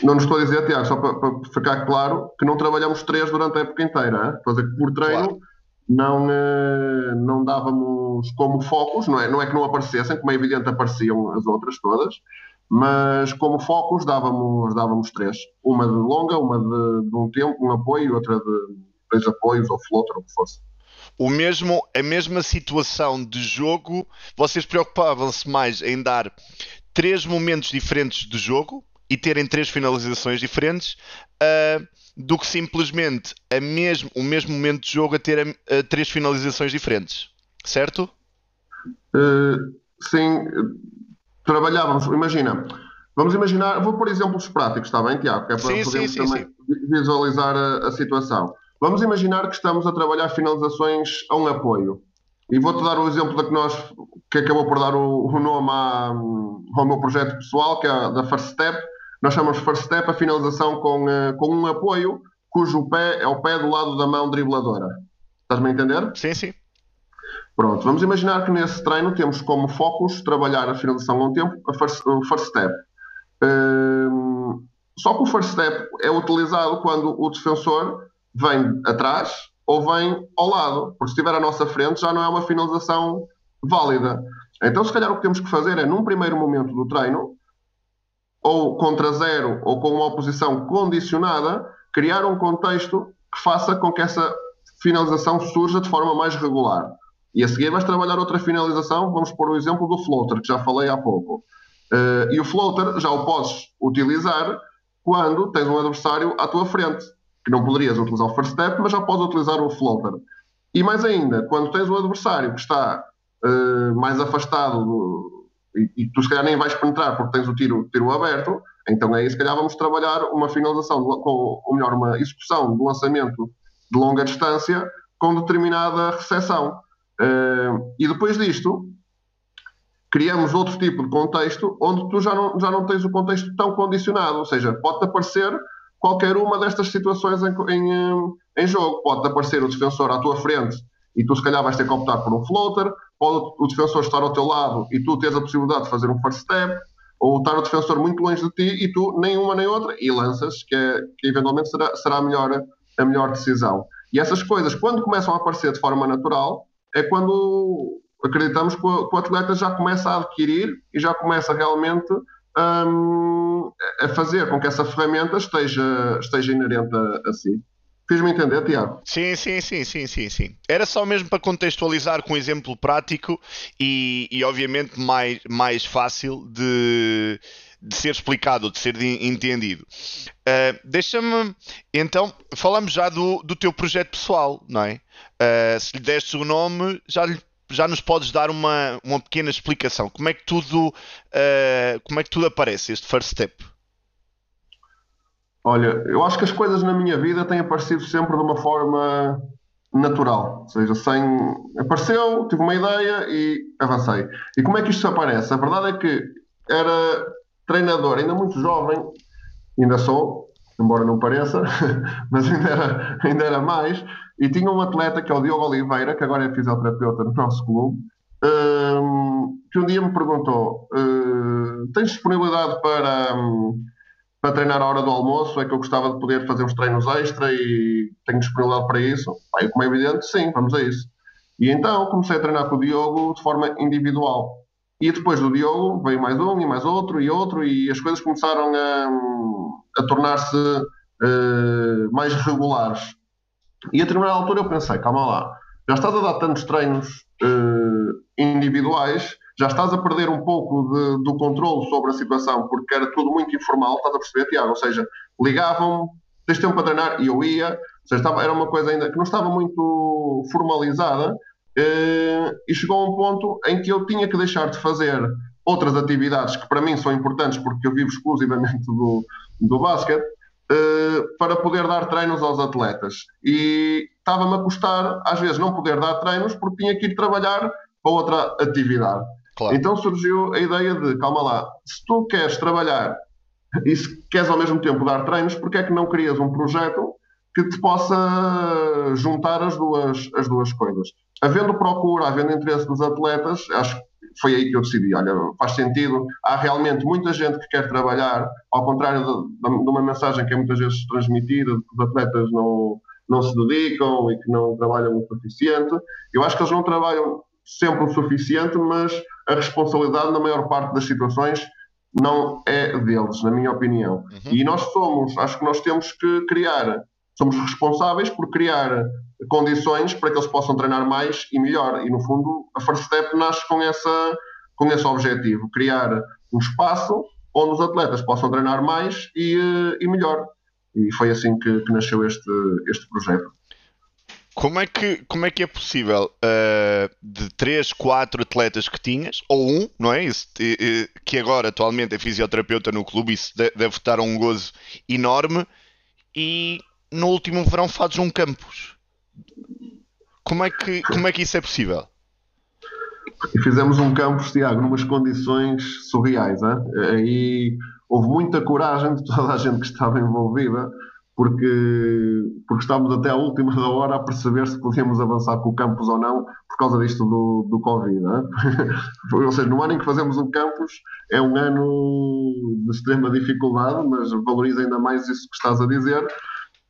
Não nos estou a dizer, Tiago, só para, para, ficar claro, que não trabalhamos três durante a época inteira. Hein? que por treino claro não, eh, não dávamos como focos, não é, não é que não aparecessem, como é evidente apareciam as outras todas, mas como focos dávamos, dávamos três. Uma de longa, uma de, de um tempo, um apoio, outra de dois apoios ou floater, ou o que fosse. O mesmo, a mesma situação de jogo, vocês preocupavam-se mais em dar três momentos diferentes de jogo e terem três finalizações diferentes. Uh, do que simplesmente a mesmo, o mesmo momento de jogo a ter a, a três finalizações diferentes, certo? Uh, sim, trabalhávamos, imagina, vamos imaginar, vou por exemplos práticos, está bem, Tiago? Que é para sim, podermos sim, também sim. visualizar a, a, situação. Vamos imaginar que estamos a trabalhar finalizações a um apoio. E vou-te dar o exemplo da que nós, que acabou por dar o, o nome à, ao meu projeto pessoal, que é da First Step, nós chamamos first step a finalização com, uh, com um apoio cujo pé é o pé do lado da mão dribladora. Estás-me a entender? Sim, sim. Pronto, vamos imaginar que nesse treino temos como focos trabalhar a finalização a um tempo, a first, o first step. Uh, só que o first step é utilizado quando o defensor vem atrás ou vem ao lado, porque se estiver à nossa frente já não é uma finalização válida. Então, se calhar, o que temos que fazer é, num primeiro momento do treino, ou contra zero ou com uma oposição condicionada, criar um contexto que faça com que essa finalização surja de forma mais regular. E a seguir vais trabalhar outra finalização, vamos pôr o exemplo do floater, que já falei há pouco. Uh, e o floater já o podes utilizar quando tens um adversário à tua frente, que não poderias utilizar o first step, mas já podes utilizar o floater. E mais ainda, quando tens um adversário que está uh, mais afastado do, e, tu se calhar nem vais penetrar porque tens o tiro, tiro aberto, então aí se calhar vamos trabalhar uma finalização, com, ou melhor, uma execução de lançamento de longa distância com determinada recepção. Uh, e depois disto, criamos outro tipo de contexto onde tu já não, já não tens o contexto tão condicionado, ou seja, pode-te aparecer qualquer uma destas situações em, em, em jogo. Pode-te aparecer o defensor à tua frente e tu se calhar vais ter que optar por um floater, pode o defensor estar ao teu lado e tu tens a possibilidade de fazer um first step, ou estar o defensor muito longe de ti e tu nem uma nem outra, e lanças, que, é, que eventualmente será, será a, melhor, a melhor decisão. E essas coisas, quando começam a aparecer de forma natural, é quando acreditamos que o, que o atleta já começa a adquirir e já começa realmente um, a fazer com que essa ferramenta esteja, esteja inerente a, a si. Fiz-me entender, Tiago? Sim, sim, sim, sim, sim, sim. Era só mesmo para contextualizar com um exemplo prático e, e obviamente mais, mais fácil de, de ser explicado, de ser de, entendido. Uh, Deixa-me, então, falamos já do, do teu projeto pessoal, não é? Uh, se lhe deste o nome, já, já nos podes dar uma, uma pequena explicação. Como é que tudo, uh, como é que tudo aparece, este first step? Olha, eu acho que as coisas na minha vida têm aparecido sempre de uma forma natural. Ou seja, sem. Apareceu, tive uma ideia e avancei. E como é que isto aparece? A verdade é que era treinador, ainda muito jovem, ainda sou, embora não pareça, mas ainda era, ainda era mais. E tinha um atleta que é o Diogo Oliveira, que agora é fisioterapeuta no nosso clube, um, que um dia me perguntou: uh, tens disponibilidade para. Para treinar a hora do almoço, é que eu gostava de poder fazer uns treinos extra e tenho disponibilidade para isso. Aí, como é evidente, sim, vamos a isso. E então comecei a treinar com o Diogo de forma individual. E depois do Diogo veio mais um e mais outro e outro, e as coisas começaram a, a tornar-se uh, mais regulares. E a determinada altura eu pensei: calma lá, já estás a dar tantos treinos uh, individuais já estás a perder um pouco de, do controle sobre a situação, porque era tudo muito informal, estás a perceber, Tiago? Ou seja, ligavam-me, tens tempo para treinar, e eu ia, seja, estava, era uma coisa ainda que não estava muito formalizada uh, e chegou a um ponto em que eu tinha que deixar de fazer outras atividades que para mim são importantes porque eu vivo exclusivamente do, do basquete uh, para poder dar treinos aos atletas. E estava-me a custar, às vezes, não poder dar treinos porque tinha que ir trabalhar para outra atividade. Claro. Então surgiu a ideia de, calma lá, se tu queres trabalhar e se queres ao mesmo tempo dar treinos, porque é que não crias um projeto que te possa juntar as duas, as duas coisas? Havendo procura, havendo interesse dos atletas, acho que foi aí que eu decidi, olha, faz sentido, há realmente muita gente que quer trabalhar, ao contrário de, de uma mensagem que é muitas vezes transmitida, de que os atletas não, não se dedicam e que não trabalham o suficiente. Eu acho que eles não trabalham sempre o suficiente, mas a responsabilidade, na maior parte das situações, não é deles, na minha opinião. Uhum. E nós somos, acho que nós temos que criar, somos responsáveis por criar condições para que eles possam treinar mais e melhor. E no fundo, a First Step nasce com, essa, com esse objetivo: criar um espaço onde os atletas possam treinar mais e, eh, e melhor. E foi assim que, que nasceu este, este projeto. Como é que, como é, que é possível uh, de 3, 4 atletas que tinhas, ou um, não é? Isso, que agora atualmente é fisioterapeuta no clube, isso deve estar um gozo enorme, e no último verão fazes um campus. Como é que, como é que isso é possível? E fizemos um campus, Tiago, numas condições surreais. Hein? Aí houve muita coragem de toda a gente que estava envolvida porque, porque estávamos até à última da hora a perceber se podíamos avançar com o campus ou não por causa disto do, do Covid. É? ou seja, no ano em que fazemos o campus é um ano de extrema dificuldade, mas valoriza ainda mais isso que estás a dizer,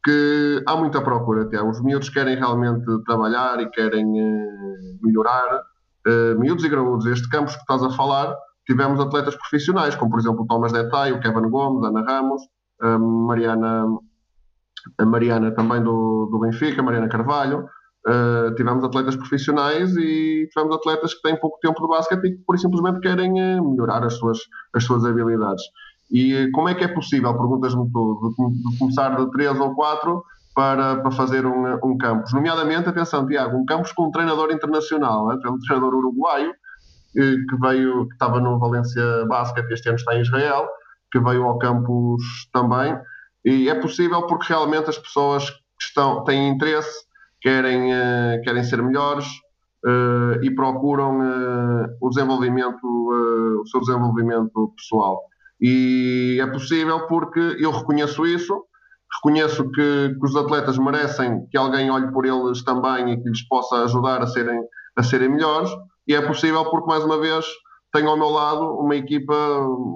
que há muita procura até. Os miúdos querem realmente trabalhar e querem uh, melhorar. Uh, miúdos e graúdos, este campus que estás a falar, tivemos atletas profissionais, como por exemplo o Thomas Detay, o Kevin Gomes, Ana Ramos, a Mariana a Mariana também do, do Benfica, a Mariana Carvalho. Uh, tivemos atletas profissionais e tivemos atletas que têm pouco tempo de basquete e que por simplesmente querem uh, melhorar as suas, as suas habilidades. E uh, como é que é possível, perguntas-me tu, de, de, começar de 3 ou 4 para, para fazer um, um campus? Nomeadamente, atenção, Tiago, um campus com um treinador internacional, né? um treinador uruguaio que veio, que estava no Valência Basket, este ano está em Israel, que veio ao campus também e é possível porque realmente as pessoas que estão, têm interesse, querem, uh, querem ser melhores uh, e procuram uh, o desenvolvimento, o seu desenvolvimento pessoal. E é possível porque eu reconheço isso, reconheço que, que, os atletas merecem que alguém olhe por eles também e que lhes possa ajudar a serem, a serem melhores, e é possível porque, mais uma vez, tenho ao meu lado uma equipa,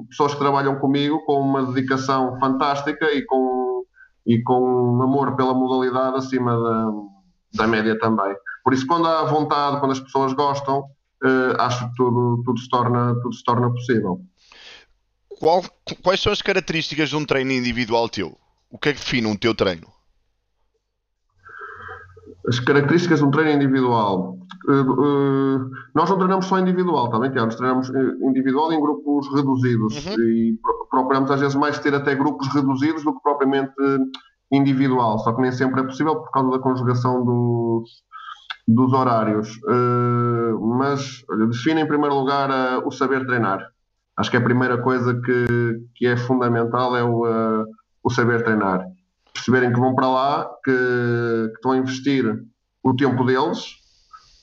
pessoas que trabalham comigo com uma dedicação fantástica e com, e com amor pela modalidade acima da, da média também. Por isso, quando há vontade, quando as pessoas gostam, uh, acho que tudo, tudo, se torna, tudo se torna possível. Qual, quais são as características de um treino individual teu? O que é que define um teu treino? As características de um treino individual. Uh, uh, nós não treinamos só individual, também, Nós treinamos eh, individual em grupos reduzidos uhum. e procuramos às vezes mais ter até grupos reduzidos do que propriamente individual, só que nem sempre é possível por causa da conjugação dos, dos horários. Uh, mas olha, define em primeiro lugar o saber treinar. Acho que a primeira coisa que, que é fundamental é o, o saber treinar perceberem que vão para lá, que, que estão a investir o tempo deles,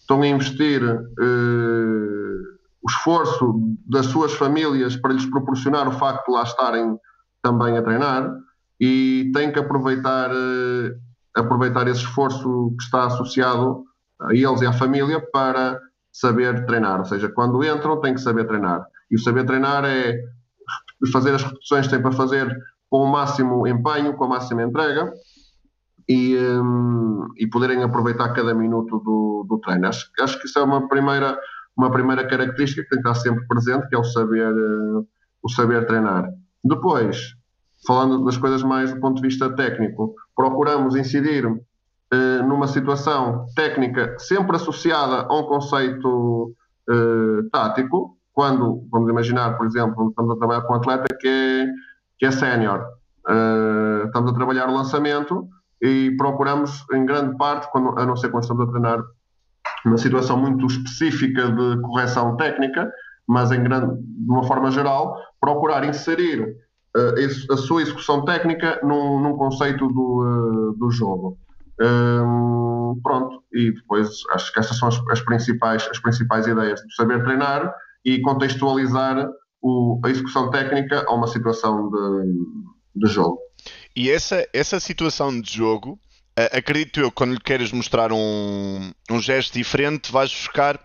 estão a investir eh, o esforço das suas famílias para lhes proporcionar o facto de lá estarem também a treinar e têm que aproveitar, eh, aproveitar esse esforço que está associado a eles e à família para saber treinar. Ou seja, quando entram, têm que saber treinar. E o saber treinar é fazer as repetições que têm para fazer com o máximo empenho, com a máxima entrega e, um, e poderem aproveitar cada minuto do, do treino. Acho, acho, que isso é uma primeira, uma primeira característica que tem que estar sempre presente, que é o saber, uh, o saber treinar. Depois, falando das coisas mais do ponto de vista técnico, procuramos incidir uh, numa situação técnica sempre associada a um conceito uh, tático, quando, vamos imaginar, por exemplo, estamos a trabalhar com um atleta que é que é sénior. Uh, estamos a trabalhar o lançamento, e procuramos, em grande parte, quando, a não ser quando estamos a treinar uma situação muito específica de correção técnica, mas em grande, de uma forma geral, procurar inserir uh, a sua execução técnica num, num conceito do, uh, do jogo. Um, pronto, e depois acho que estas são as, as, principais, as principais ideias de saber treinar e contextualizar o, a execução técnica a uma situação de, de jogo. E essa, essa situação de jogo, acredito eu, quando lhe queres mostrar um, um gesto diferente, vais buscar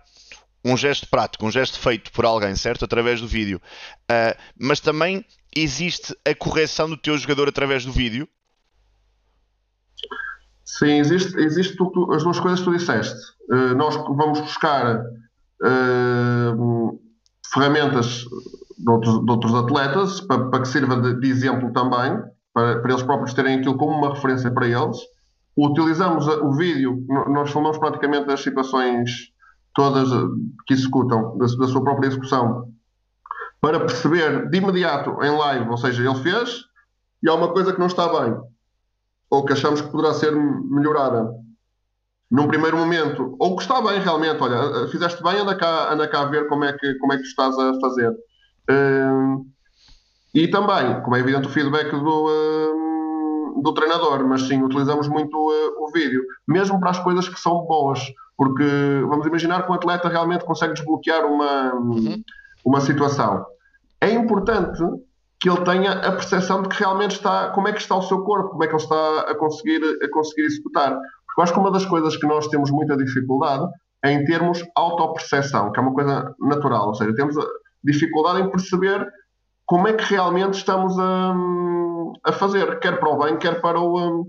um gesto prático, um gesto feito por alguém, certo? Através do vídeo. Uh, mas também existe a correção do teu jogador através do vídeo? Sim, existe, existe tu, as duas coisas que tu disseste. Uh, nós vamos buscar uh, ferramentas de outros, de outros atletas para, para, que sirva de, de exemplo também, para, para, eles próprios terem aquilo como uma referência para eles. Utilizamos o vídeo, nós filmamos praticamente as situações todas que executam, da, da sua própria execução, para perceber de imediato em live, ou seja, ele fez e há uma coisa que não está bem, ou que achamos que poderá ser melhorada num primeiro momento, ou que está bem realmente, olha, fizeste bem, anda cá, anda cá a ver como é que, como é que estás a fazer. Uh, e também, como é evidente, o feedback do, uh, do treinador, mas sim, utilizamos muito uh, o vídeo, mesmo para as coisas que são boas, porque vamos imaginar que um atleta realmente consegue desbloquear uma, uhum. uma situação. É importante que ele tenha a percepção de que realmente está, como é que está o seu corpo, como é que ele está a conseguir, a conseguir executar. Porque eu acho que uma das coisas que nós temos muita dificuldade é em termos autoperceção, que é uma coisa natural, ou seja, temos dificuldade em perceber como é que realmente estamos a, a fazer, quer para o bem, quer para o,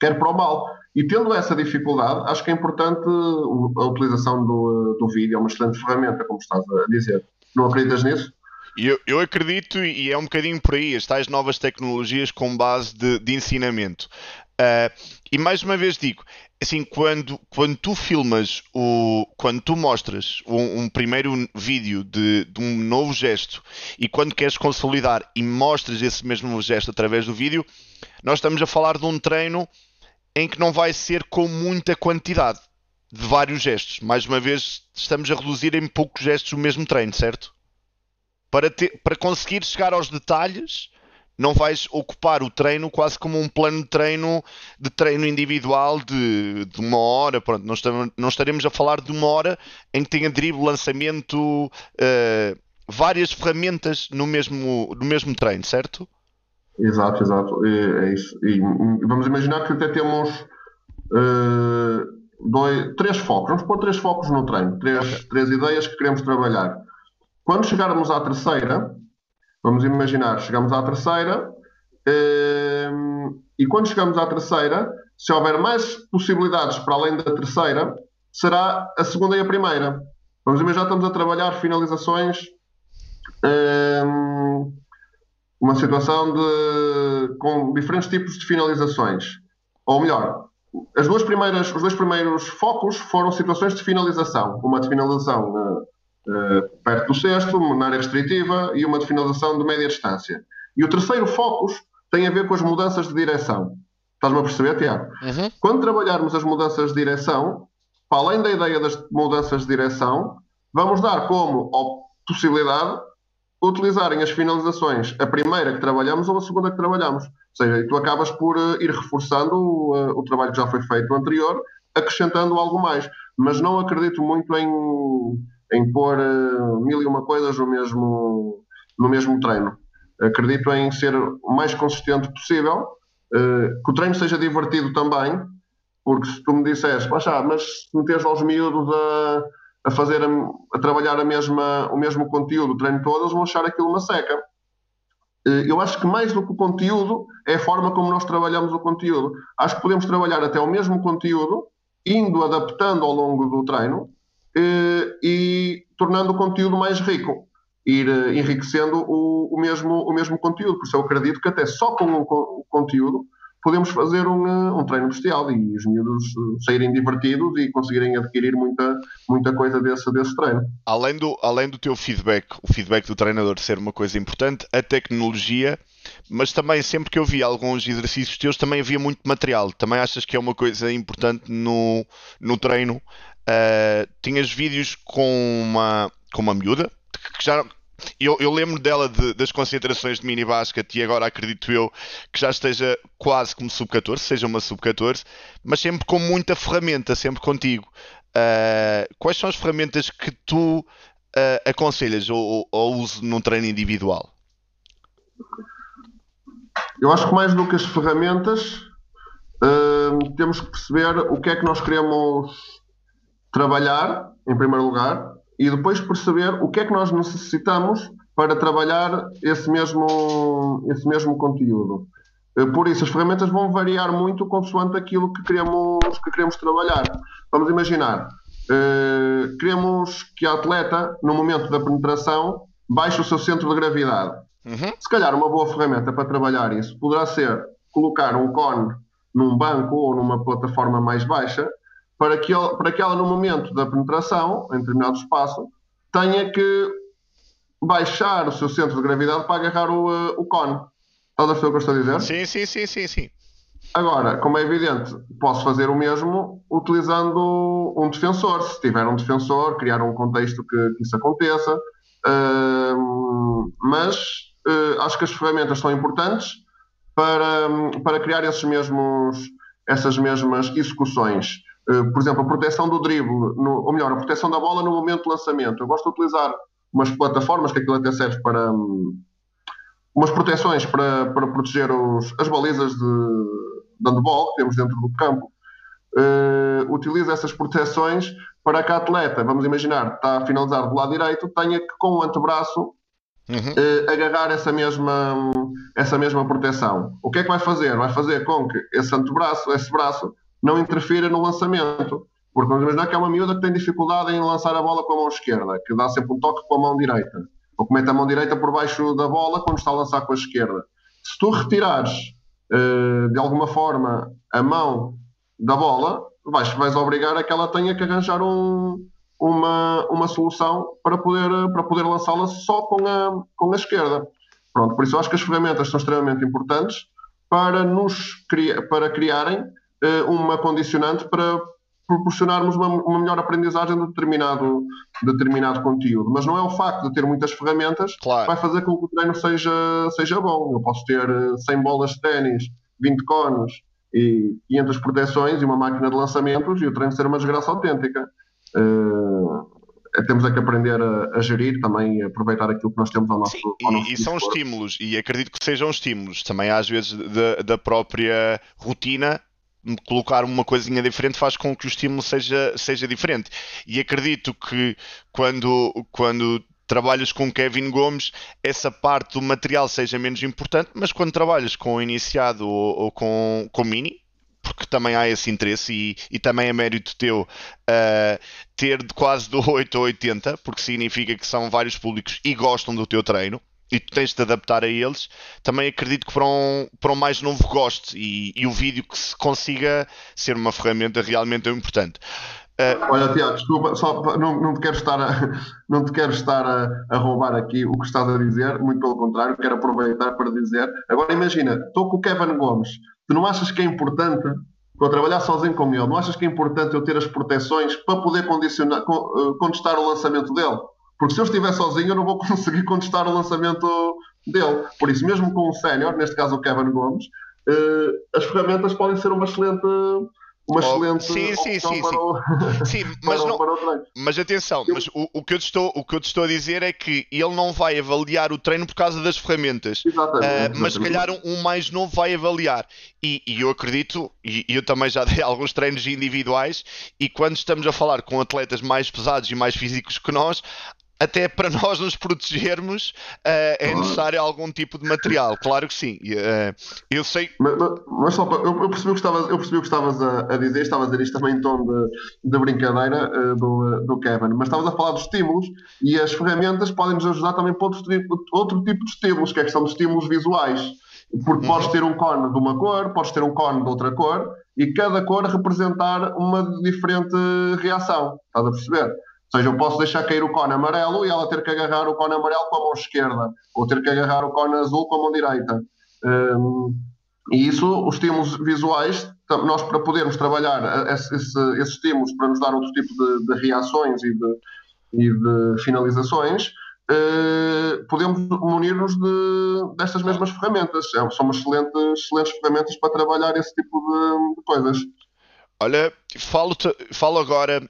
quer para o mal. E tendo essa dificuldade, acho que é importante a utilização do, do vídeo, é uma excelente ferramenta, como estás a dizer. Não acreditas nisso? Eu, eu acredito, e é um bocadinho por aí, as tais novas tecnologias com base de, de ensinamento. Uh, e mais uma vez digo, assim, quando, quando tu filmas, o, quando tu mostras um, um primeiro vídeo de, de, um novo gesto e quando queres consolidar e mostras esse mesmo gesto através do vídeo, nós estamos a falar de um treino em que não vai ser com muita quantidade de vários gestos. Mais uma vez, estamos a reduzir em poucos gestos o mesmo treino, certo? para, ter, para conseguir chegar aos detalhes, não vais ocupar o treino quase como um plano de treino de treino individual de, de uma hora. Pronto, não, estamos, não estaremos a falar de uma hora em que tenha drible, lançamento, uh, várias ferramentas no mesmo, no mesmo treino, certo? Exato, exato. É, é isso. E vamos imaginar que até temos uh, dois, três focos. Vamos pôr três focos no treino, três, okay. três ideias que queremos trabalhar. Quando chegarmos à terceira, vamos imaginar, chegamos à terceira, ehm, e quando chegamos à terceira, se houver mais possibilidades para além da terceira, será a segunda e a primeira. Vamos imaginar, estamos a trabalhar finalizações, ehm, uma situação de, com diferentes tipos de finalizações. Ou melhor, as duas primeiras, os dois primeiros focos foram situações de finalização. Uma de finalização eh, perto do cesto, na área restritiva e uma de finalização de média distância. E o terceiro foco tem a ver com as mudanças de direção. Estás-me a perceber, Tiago? Uhum. Quando trabalharmos as mudanças de direção, para além da ideia das mudanças de direção, vamos dar como possibilidade utilizarem as finalizações, a primeira que trabalhamos ou a segunda que trabalhamos. Ou seja, tu acabas por uh, ir reforçando o, uh, o, trabalho que já foi feito anterior, acrescentando algo mais. Mas não acredito muito em em pôr uh, mil e uma coisas no mesmo, no mesmo treino. Acredito em ser o mais consistente possível, uh, que o treino seja divertido também, porque se tu me disseres, mas se meteres aos miúdos a, a fazer a, a, trabalhar a mesma, o mesmo conteúdo o treino todo, eles vão achar aquilo uma seca. Uh, eu acho que mais do que o conteúdo é a forma como nós trabalhamos o conteúdo. Acho que podemos trabalhar até o mesmo conteúdo, indo adaptando ao longo do treino, eh, e tornando o conteúdo mais rico, ir eh, enriquecendo o, o, mesmo, o mesmo conteúdo. Por isso eu acredito que até só com o, conteúdo podemos fazer um, eh, um treino bestial e os miúdos saírem divertidos e conseguirem adquirir muita, muita coisa desse, desse treino. Além do, além do teu feedback, o feedback do treinador ser uma coisa importante, a tecnologia mas também sempre que eu vi alguns exercícios teus também havia muito material. Também achas que é uma coisa importante no, no treino? Uh, tinhas vídeos com uma, com uma miúda que já eu, eu lembro dela de, das concentrações de mini basket e agora acredito eu que já esteja quase como sub-14, seja uma sub-14, mas sempre com muita ferramenta, sempre contigo. Uh, quais são as ferramentas que tu uh, aconselhas ou, ou uso num treino individual? Eu acho que mais do que as ferramentas, temos que perceber o que é que nós queremos trabalhar, em primeiro lugar, e depois perceber o que é que nós necessitamos para trabalhar esse mesmo, esse mesmo conteúdo. Eh, por isso, as ferramentas vão variar muito consoante aquilo que queremos, que queremos trabalhar. Vamos imaginar, uh, queremos que a atleta, no momento da penetração, baixe o seu centro de gravidade. Uhum. Se calhar uma boa ferramenta para trabalhar isso poderá ser colocar um cone num banco ou numa plataforma mais baixa para que, ele, para que ela, no momento da penetração, em determinado espaço, tenha que baixar o seu centro de gravidade para agarrar o, uh, o cone. Estás a perceber o que eu estou a dizer? Sim, sim, sim, sim, sim. Agora, como é evidente, posso fazer o mesmo utilizando um defensor. Se tiver um defensor, criar um contexto que, que isso aconteça. Uh, mas uh, acho que as ferramentas são importantes para, para criar esses mesmos, essas mesmas execuções. Eh, por exemplo, a proteção do drible, ou melhor, a proteção da bola no momento de lançamento. Eu gosto de utilizar umas plataformas, que aquilo até serve para. Um, umas proteções para, para proteger os, as balizas de, de handball que temos dentro do campo. Uh, utiliza essas proteções para que a atleta, vamos imaginar, está a finalizar do lado direito, tenha que com o antebraço uhum. uh, agarrar essa mesma, essa mesma proteção. O que é que vai fazer? Vai fazer com que esse antebraço, esse braço, não interfira no lançamento. Porque vamos imaginar que é uma miúda que tem dificuldade em lançar a bola com a mão esquerda, que dá sempre um toque com a mão direita. Ou que mete a mão direita por baixo da bola quando está a lançar com a esquerda. Se tu retirares uh, de alguma forma a mão da bola, vais, vais obrigar a que ela tenha que arranjar um, uma, uma solução para poder, para poder lançá-la só com a, com a esquerda. Pronto, por isso acho que as ferramentas são extremamente importantes para nos para criarem eh, uma condicionante para proporcionarmos uma, uma, melhor aprendizagem de determinado, determinado conteúdo. Mas não é o facto de ter muitas ferramentas claro. que vai fazer com que o treino seja, seja bom. Eu posso ter 100 eh, bolas de ténis, 20 cones e 500 proteções e uma máquina de lançamentos e o treino ser uma desgraça autêntica. Uh, temos é que aprender a, a, gerir também e aproveitar aquilo que nós temos ao nosso, Sim, ao nosso e, e são estímulos e acredito que sejam estímulos também às vezes da, da própria rotina colocar uma coisinha diferente faz com que o estímulo seja, seja diferente. E acredito que quando, quando trabalhas com Kevin Gomes, essa parte do material seja menos importante, mas quando trabalhas com o iniciado ou, ou com, com mini, porque também há esse interesse e, e também é mérito teu uh, ter de quase do 8 a 80, porque significa que são vários públicos e gostam do teu treino e tu tens de adaptar a eles, também acredito que para um, para um mais novo goste e, e o vídeo que se consiga ser uma ferramenta realmente importante. Uh, Olha, Tiago, desculpa, só, não, não te quero estar, a, não te quero estar a, a, roubar aqui o que estás a dizer, muito pelo contrário, quero aproveitar para dizer. Agora imagina, estou com o Kevin Gomes, tu não achas que é importante, estou a trabalhar sozinho com ele, não achas que é importante eu ter as proteções para poder condicionar, eh, contestar o lançamento dele? Porque se eu estiver sozinho, eu não vou conseguir contestar o lançamento dele. Por isso, mesmo com um sénior, neste caso o Kevin Gomes, uh, as ferramentas podem ser uma excelente. Uma oh, excelente sim, sim, sim, para, o, sim. mas, para, não, para o mas atenção, eu, mas o, o, que eu te estou, o que eu te estou a dizer é que ele não vai avaliar o treino por causa das ferramentas. Exatamente, uh, mas se calhar um, um, mais novo vai avaliar. E, e eu acredito, e eu também já dei alguns treinos individuais, e quando estamos a falar com atletas mais pesados e mais físicos que nós, até para nós nos protegermos uh, é necessário algum tipo de material, claro que sim. Uh, eu sei. Mas, mas só para, eu, eu, percebi o que estavas, eu percebi o que estavas a, a dizer, estavas a dizer isto também em tom de, de brincadeira uh, do, do Kevin, mas estavas a falar dos estímulos e as ferramentas podem nos ajudar também para outro, outro tipo de estímulos, que é a questão de estímulos visuais. Porque podes ter um cone de uma cor, podes ter um cone de outra cor, e cada cor representar uma diferente reação. Estás a perceber? Ou seja, eu posso deixar cair o cone amarelo e ela ter que agarrar o cone amarelo com a mão esquerda, ou ter que agarrar o cone azul com a mão direita. Um, e isso, os estímulos visuais, nós para podermos trabalhar esse, esse, esses estímulos para nos dar outro tipo de, de reações e de, e de finalizações, uh, podemos munir-nos de, destas mesmas ferramentas. É, são excelentes, excelentes ferramentas para trabalhar esse tipo de, de coisas. Olha, falo, falo agora.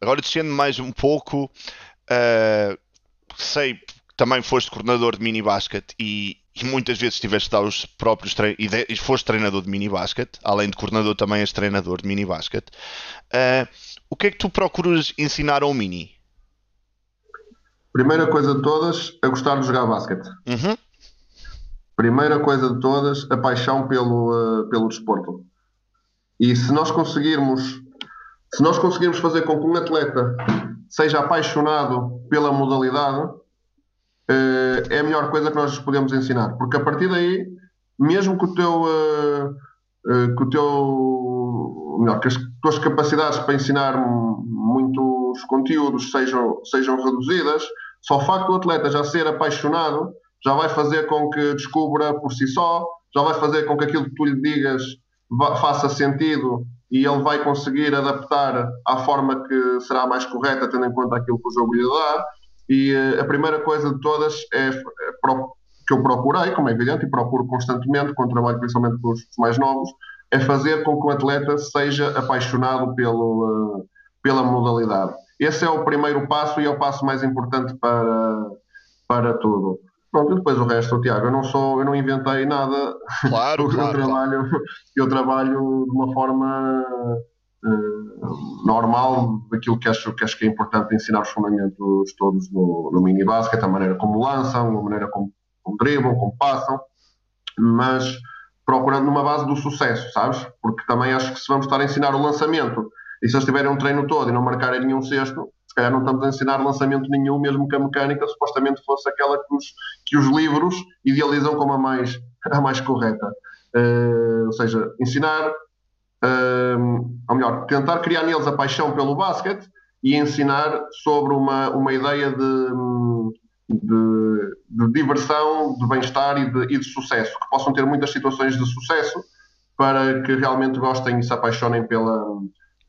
Agora descendo mais um pouco. Uh, sei também foste coordenador de mini basket e, e muitas vezes tiveste de dar os próprios treinos e, e foste treinador de mini basket, além de coordenador também és treinador de mini basket. Uh, o que é que tu procuras ensinar ao mini? Primeira coisa de todas, a gostar de jogar basquete. Uhum. Primeira coisa de todas, a paixão pelo, uh, pelo desporto. E se nós conseguirmos, se nós conseguirmos fazer com que um atleta seja apaixonado pela modalidade, uh, é a melhor coisa que nós podemos ensinar. Porque a partir daí, mesmo que o teu, uh, que o teu melhor, que as tuas capacidades para ensinar muitos conteúdos sejam, sejam reduzidas, só o facto do atleta já ser apaixonado já vai fazer com que descubra por si só, já vai fazer com que aquilo que tu lhe digas faça sentido e ele vai conseguir adaptar à forma que será mais correta, tendo em conta aquilo que o jogo lhe dá. E uh, a primeira coisa de todas é, é que eu procurei, como é evidente, e procuro constantemente, com o trabalho principalmente com os mais novos, é fazer com que o atleta seja apaixonado pelo, uh, pela modalidade. Esse é o primeiro passo e é o passo mais importante para, para tudo. Pronto, e depois o resto, Tiago, eu não sou, eu não inventei nada. Claro, eu, claro, trabalho, claro. eu trabalho de uma forma uh, normal daquilo que acho, que acho que é importante ensinar os fundamentos todos no, no mini basket, a maneira como lançam, a maneira como, como driblam, como passam, mas procurando numa base do sucesso, sabes? Porque também acho que se vamos estar a ensinar o lançamento e se eles tiverem um treino todo e não marcarem nenhum sexto, se calhar não estamos a ensinar lançamento nenhum, mesmo que a mecânica supostamente fosse aquela que os, que os livros idealizam como a mais, a mais correta. Uh, ou seja, ensinar, uh, ou melhor, tentar criar neles a paixão pelo basquete e ensinar sobre uma, uma ideia de, de, de diversão, de bem-estar e de, e de sucesso, que possam ter muitas situações de sucesso para que realmente gostem e se apaixonem pela,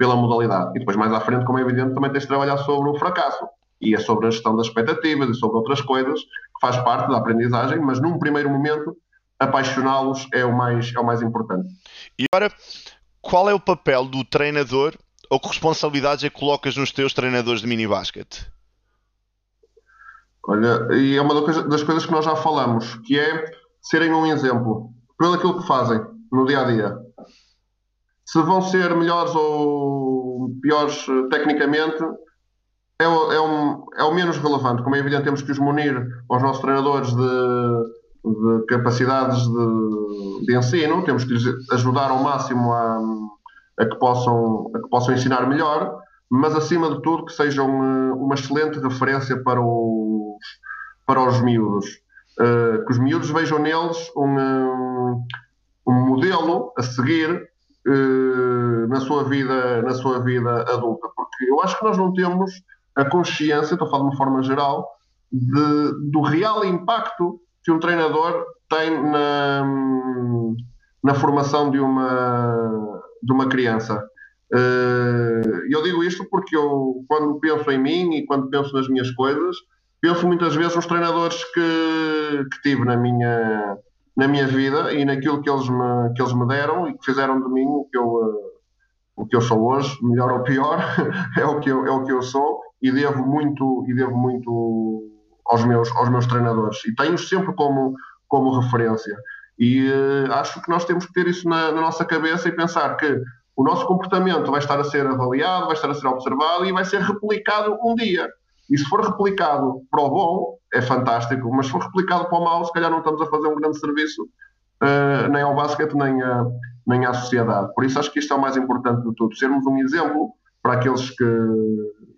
pela modalidade. E depois, mais à frente, como é evidente, também tens de trabalhar sobre o fracasso. E é sobre a gestão das expectativas e sobre outras coisas, que faz parte da aprendizagem, mas num primeiro momento, apaixoná-los é, o mais, é o mais importante. E agora, qual é o papel do treinador ou que responsabilidades é que colocas nos teus treinadores de mini basket? Olha, e é uma das coisas que nós já falamos, que é serem um exemplo pelo aquilo que fazem no dia a dia. Se vão ser melhores ou piores eh, tecnicamente, é o, é, um, é o menos relevante. Como é evidente, temos que os munir aos nossos treinadores de, de capacidades de, de, ensino, temos que lhes ajudar ao máximo a, a, que possam, a que possam ensinar melhor, mas acima de tudo que sejam eh, uma excelente referência para os, para os miúdos. Uh, que os miúdos vejam neles um, um modelo a seguir na sua vida na sua vida adulta porque eu acho que nós não temos a consciência estou a falar de uma forma geral de, do real impacto que um treinador tem na, na formação de uma de uma criança. Eh, eu digo isto porque eu quando penso em mim e quando penso nas minhas coisas penso muitas vezes nos treinadores que, que tive na minha na minha vida e naquilo que eles me, que eles me deram e que fizeram de mim o que eu, uh, o que eu sou hoje, melhor ou pior, é, o que eu, é o que eu sou e devo muito, e devo muito aos, meus, aos meus treinadores e tenho sempre como, como referência. E uh, acho que nós temos que ter isso na, na nossa cabeça e pensar que o nosso comportamento vai estar a ser avaliado, vai estar a ser observado e vai ser replicado um dia. E se for replicado para o bom, é fantástico, mas se for replicado para o mal, se calhar não estamos a fazer um grande serviço uh, nem ao basquete, nem, a, nem à sociedade. Por isso acho que isto é o mais importante de tudo, sermos um exemplo para aqueles que,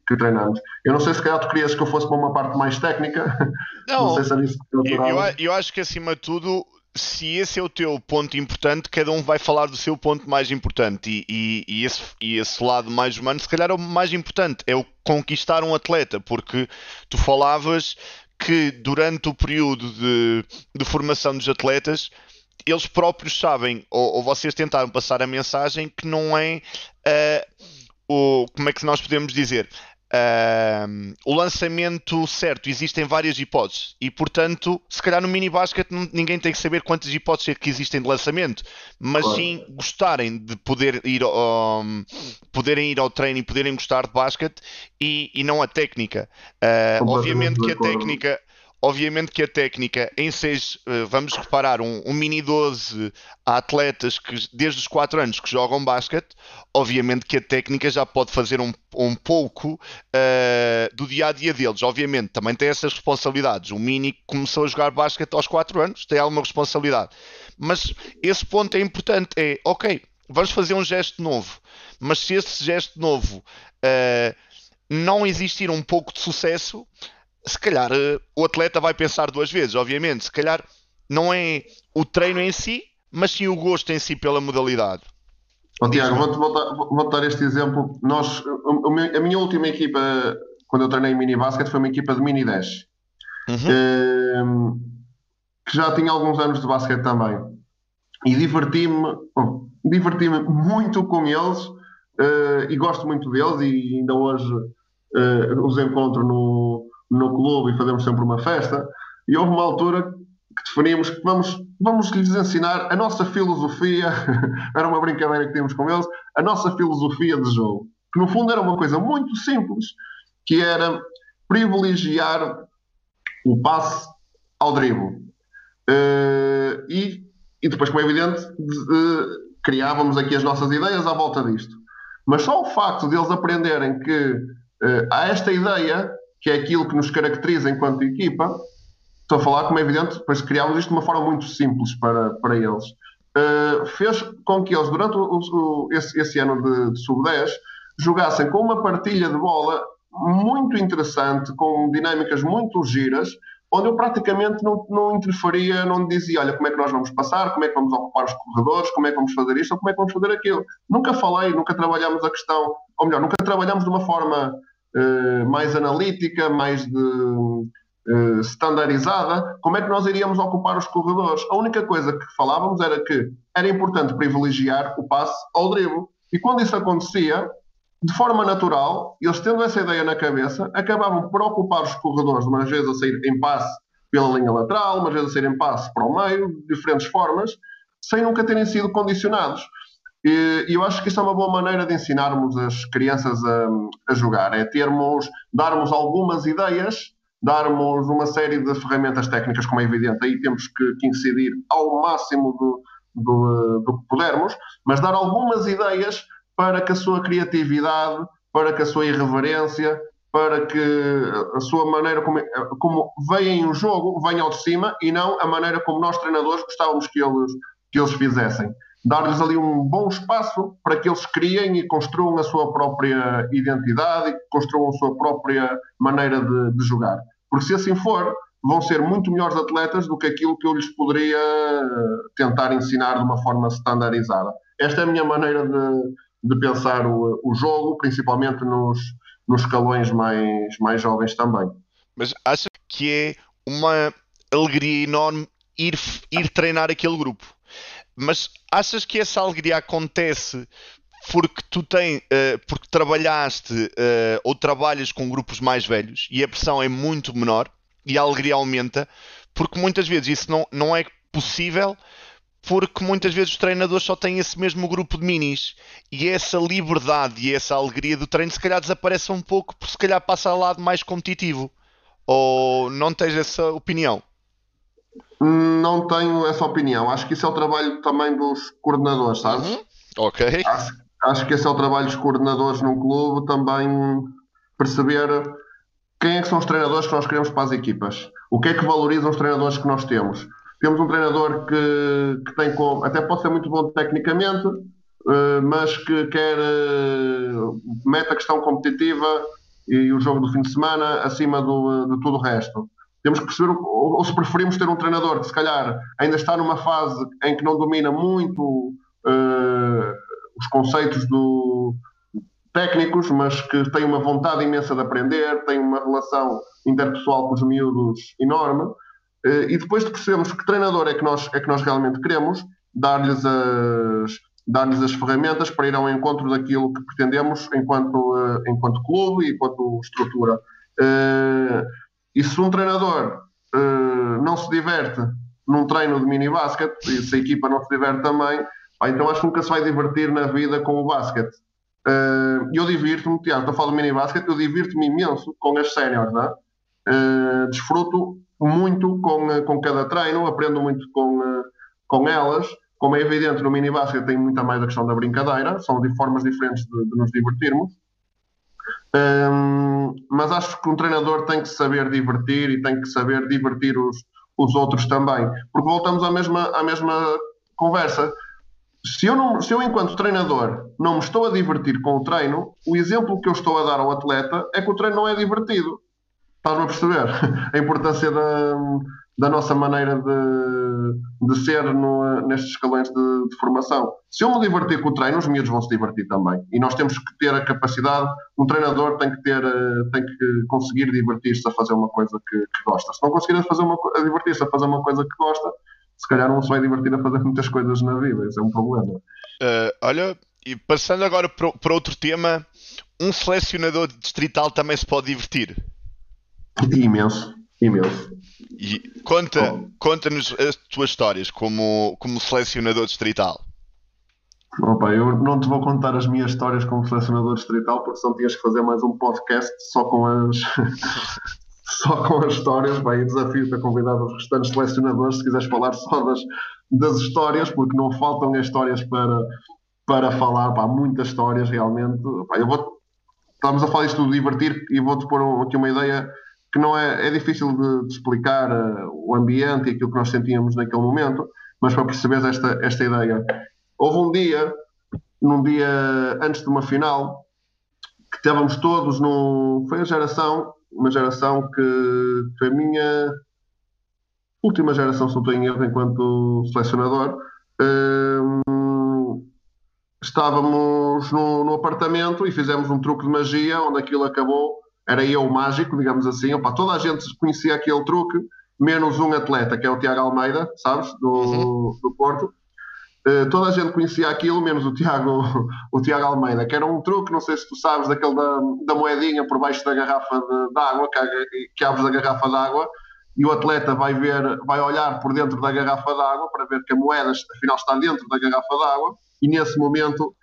que treinamos. Eu não sei se calhar tu querias que eu fosse para uma parte mais técnica. Não, não sei se é isso que eu, eu, eu acho que acima de tudo se esse é o teu ponto importante, cada um vai falar do seu ponto mais importante. E, e, e, esse, e esse lado mais humano, se calhar, é o mais importante. É o conquistar um atleta, porque tu falavas que durante o período de, de formação dos atletas eles próprios sabem, ou, ou, vocês tentaram passar a mensagem que não é uh, o. Como é que nós podemos dizer? Uh, o lançamento certo, existem várias hipóteses e, portanto, se calhar no mini basket ninguém tem que saber quantas hipóteses é que existem de lançamento, mas claro. sim gostarem de poder ir, um, poderem ir ao treino e poderem gostar de basquete e, e não a técnica. Uh, obviamente que a técnica Obviamente que a técnica em 6, eh, vamos reparar, um, um, mini 12 a atletas que desde os 4 anos que jogam basquete, obviamente que a técnica já pode fazer um, um pouco uh, do dia a dia deles. Obviamente também tem essas responsabilidades. O mini começou a jogar basquete aos 4 anos, tem alguma responsabilidade. Mas esse ponto é importante: é ok, vamos fazer um gesto novo, mas se esse gesto novo uh, não existir um pouco de sucesso se calhar uh, o atleta vai pensar duas vezes, obviamente. Se calhar não é o treino em si, mas sim o gosto em si pela modalidade. Oh, Tiago, vou-te voltar, vou dar este exemplo. Nós, a minha última equipa, quando eu treinei em mini basket, foi uma equipa de mini 10. Uhum. Uh, que já tinha alguns anos de basquete também. E diverti-me, diverti-me muito com eles uh, e gosto muito deles e ainda hoje uh, os encontro no, no clube e fazemos sempre uma festa. E houve uma altura que definíamos que vamos, vamos lhes ensinar a nossa filosofia, era uma brincadeira que tínhamos com eles, a nossa filosofia de jogo. Que no fundo era uma coisa muito simples, que era privilegiar o passe ao drible. Uh, e, e depois, como é evidente, de, criávamos aqui as nossas ideias à volta disto. Mas só o facto de eles aprenderem que uh, há esta ideia que é aquilo que nos caracteriza enquanto equipa, estou a falar, como é evidente, depois criámos isto de uma forma muito simples para, para eles. Uh, fez com que eles, durante o, o, esse, esse, ano de, de sub-10, jogassem com uma partilha de bola muito interessante, com dinâmicas muito giras, onde eu praticamente não, não interferia, não dizia, olha, como é que nós vamos passar, como é que vamos ocupar os corredores, como é que vamos fazer isto, ou como é que vamos fazer aquilo. Nunca falei, nunca trabalhámos a questão, ou melhor, nunca trabalhámos de uma forma uh, mais analítica, mais de, uh, standardizada, como é que nós iríamos ocupar os corredores? A única coisa que falávamos era que era importante privilegiar o passe ao drible. E quando isso acontecia, de forma natural, eles tendo essa ideia na cabeça, acabavam por ocupar os corredores, umas vezes a sair em passe pela linha lateral, umas vezes a sair em passe para o meio, de diferentes formas, sem nunca terem sido condicionados. E, eu acho que isso é uma boa maneira de ensinarmos as crianças a, a jogar, é termos, darmos algumas ideias, darmos uma série de ferramentas técnicas, como é evidente, aí temos que, que incidir ao máximo do, do, do que pudermos, mas dar algumas ideias para que a sua criatividade, para que a sua irreverência, para que a sua maneira como, como veem o jogo venha ao de cima e não a maneira como nós treinadores gostávamos que eles, que eles fizessem dar-lhes ali um bom espaço para que eles criem e construam a sua própria identidade e construam a sua própria maneira de, de jogar. Porque se assim for, vão ser muito melhores atletas do que aquilo que eu lhes poderia tentar ensinar de uma forma standardizada. Esta é a minha maneira de, de pensar o, o jogo, principalmente nos, nos escalões mais, mais jovens também. Mas acha que é uma alegria enorme ir, ir treinar aquele grupo? Mas achas que essa alegria acontece porque tu tens, uh, porque trabalhaste uh, ou trabalhas com grupos mais velhos e a pressão é muito menor e a alegria aumenta, porque muitas vezes isso não, não é possível porque muitas vezes os treinadores só têm esse mesmo grupo de minis. E essa liberdade e essa alegria do treino se calhar desaparece um pouco porque se calhar passa ao lado mais competitivo. Ou não tens essa opinião? Não tenho essa opinião. Acho que isso é o trabalho também dos coordenadores, sabes? Uhum. Ok. Acho, acho, que esse é o trabalho dos coordenadores num clube também perceber quem é que são os treinadores que nós queremos para as equipas. O que é que valorizam os treinadores que nós temos? Temos um treinador que, que tem como, até pode ser muito bom tecnicamente, uh, mas que quer uh, mete a questão competitiva e o jogo do fim de semana acima do, de tudo o resto. Temos que perceber, ou, ou, se preferimos ter um treinador que se calhar ainda está numa fase em que não domina muito uh, os conceitos do, técnicos, mas que têm uma vontade imensa de aprender, têm uma relação interpessoal com os miúdos enorme. Uh, e depois de percebermos que treinador é que nós, é que nós realmente queremos, dar-lhes as, dar-lhes as ferramentas para ir ao encontro daquilo que pretendemos enquanto, uh, enquanto clube e enquanto estrutura. Uh, e se um treinador uh, não se diverte num treino de mini basquete, e se a equipa não se diverte também, pá, então acho que nunca se vai divertir na vida com o basquete. eu divirto-me, Tiago, estou a falar do mini basquete, eu divirto-me imenso com as séniores, é? desfruto muito com, com cada treino, aprendo muito com, com elas como é evidente, no mini basket tem muita mais a questão da brincadeira, são de formas diferentes de, de nos divertirmos. Um, mas acho que um treinador tem que saber divertir e tem que saber divertir os, os outros também. Porque voltamos à mesma, à mesma conversa. Se eu, não, se eu, enquanto treinador, não me estou a divertir com o treino, o exemplo que eu estou a dar ao atleta é que o treino não é divertido. Estás-me a perceber? A importância da, da nossa maneira de, de ser no, nestes escalões de, de, formação. Se eu me divertir com o treino, os miúdos vão se divertir também. E nós temos que ter a capacidade, um treinador tem que ter, eh, tem que conseguir divertir-se a fazer uma coisa que, que gosta. Se não conseguir fazer uma, a divertir-se a fazer uma coisa que gosta, se calhar não se vai divertir a fazer muitas coisas na vida. Isso é um problema. Uh, olha, e passando agora para, para outro tema, um selecionador distrital também se pode divertir? Imenso, imenso. E conta, oh. conta-nos as tuas histórias como, como selecionador distrital. Opa, eu não te vou contar as minhas histórias como selecionador distrital, porque senão tinhas que fazer mais um podcast só com as só com as histórias. Bem, desafio-te a convidar os restantes selecionadores se quiseres falar só das, das histórias, porque não faltam histórias para, para falar. Pá, muitas histórias realmente. Pá, eu vou, estamos a falar isto de divertir e vou-te pôr aqui uma ideia que não é, é difícil de, de explicar uh, o ambiente e aquilo que nós sentíamos naquele momento, mas para perceber esta, esta ideia. Houve um dia, num dia antes de uma final, que estávamos todos no. Foi a geração, uma geração que foi a minha última geração, se não estou em erro, enquanto selecionador. Uh, estávamos no, no apartamento e fizemos um truque de magia onde aquilo acabou era eu o mágico, digamos assim. Opa, toda a gente conhecia aquele truque, menos um atleta, que é o Tiago Almeida, sabes, do, uhum. do Porto. Uh, toda a gente conhecia aquilo, menos o Tiago, o Tiago Almeida, que era um truque, não sei se tu sabes, daquele da, da moedinha por baixo da garrafa de, de água, que, que abres a garrafa de água e o atleta vai ver, vai olhar por dentro da garrafa de água para ver que a moeda afinal está dentro da garrafa de água e nesse momento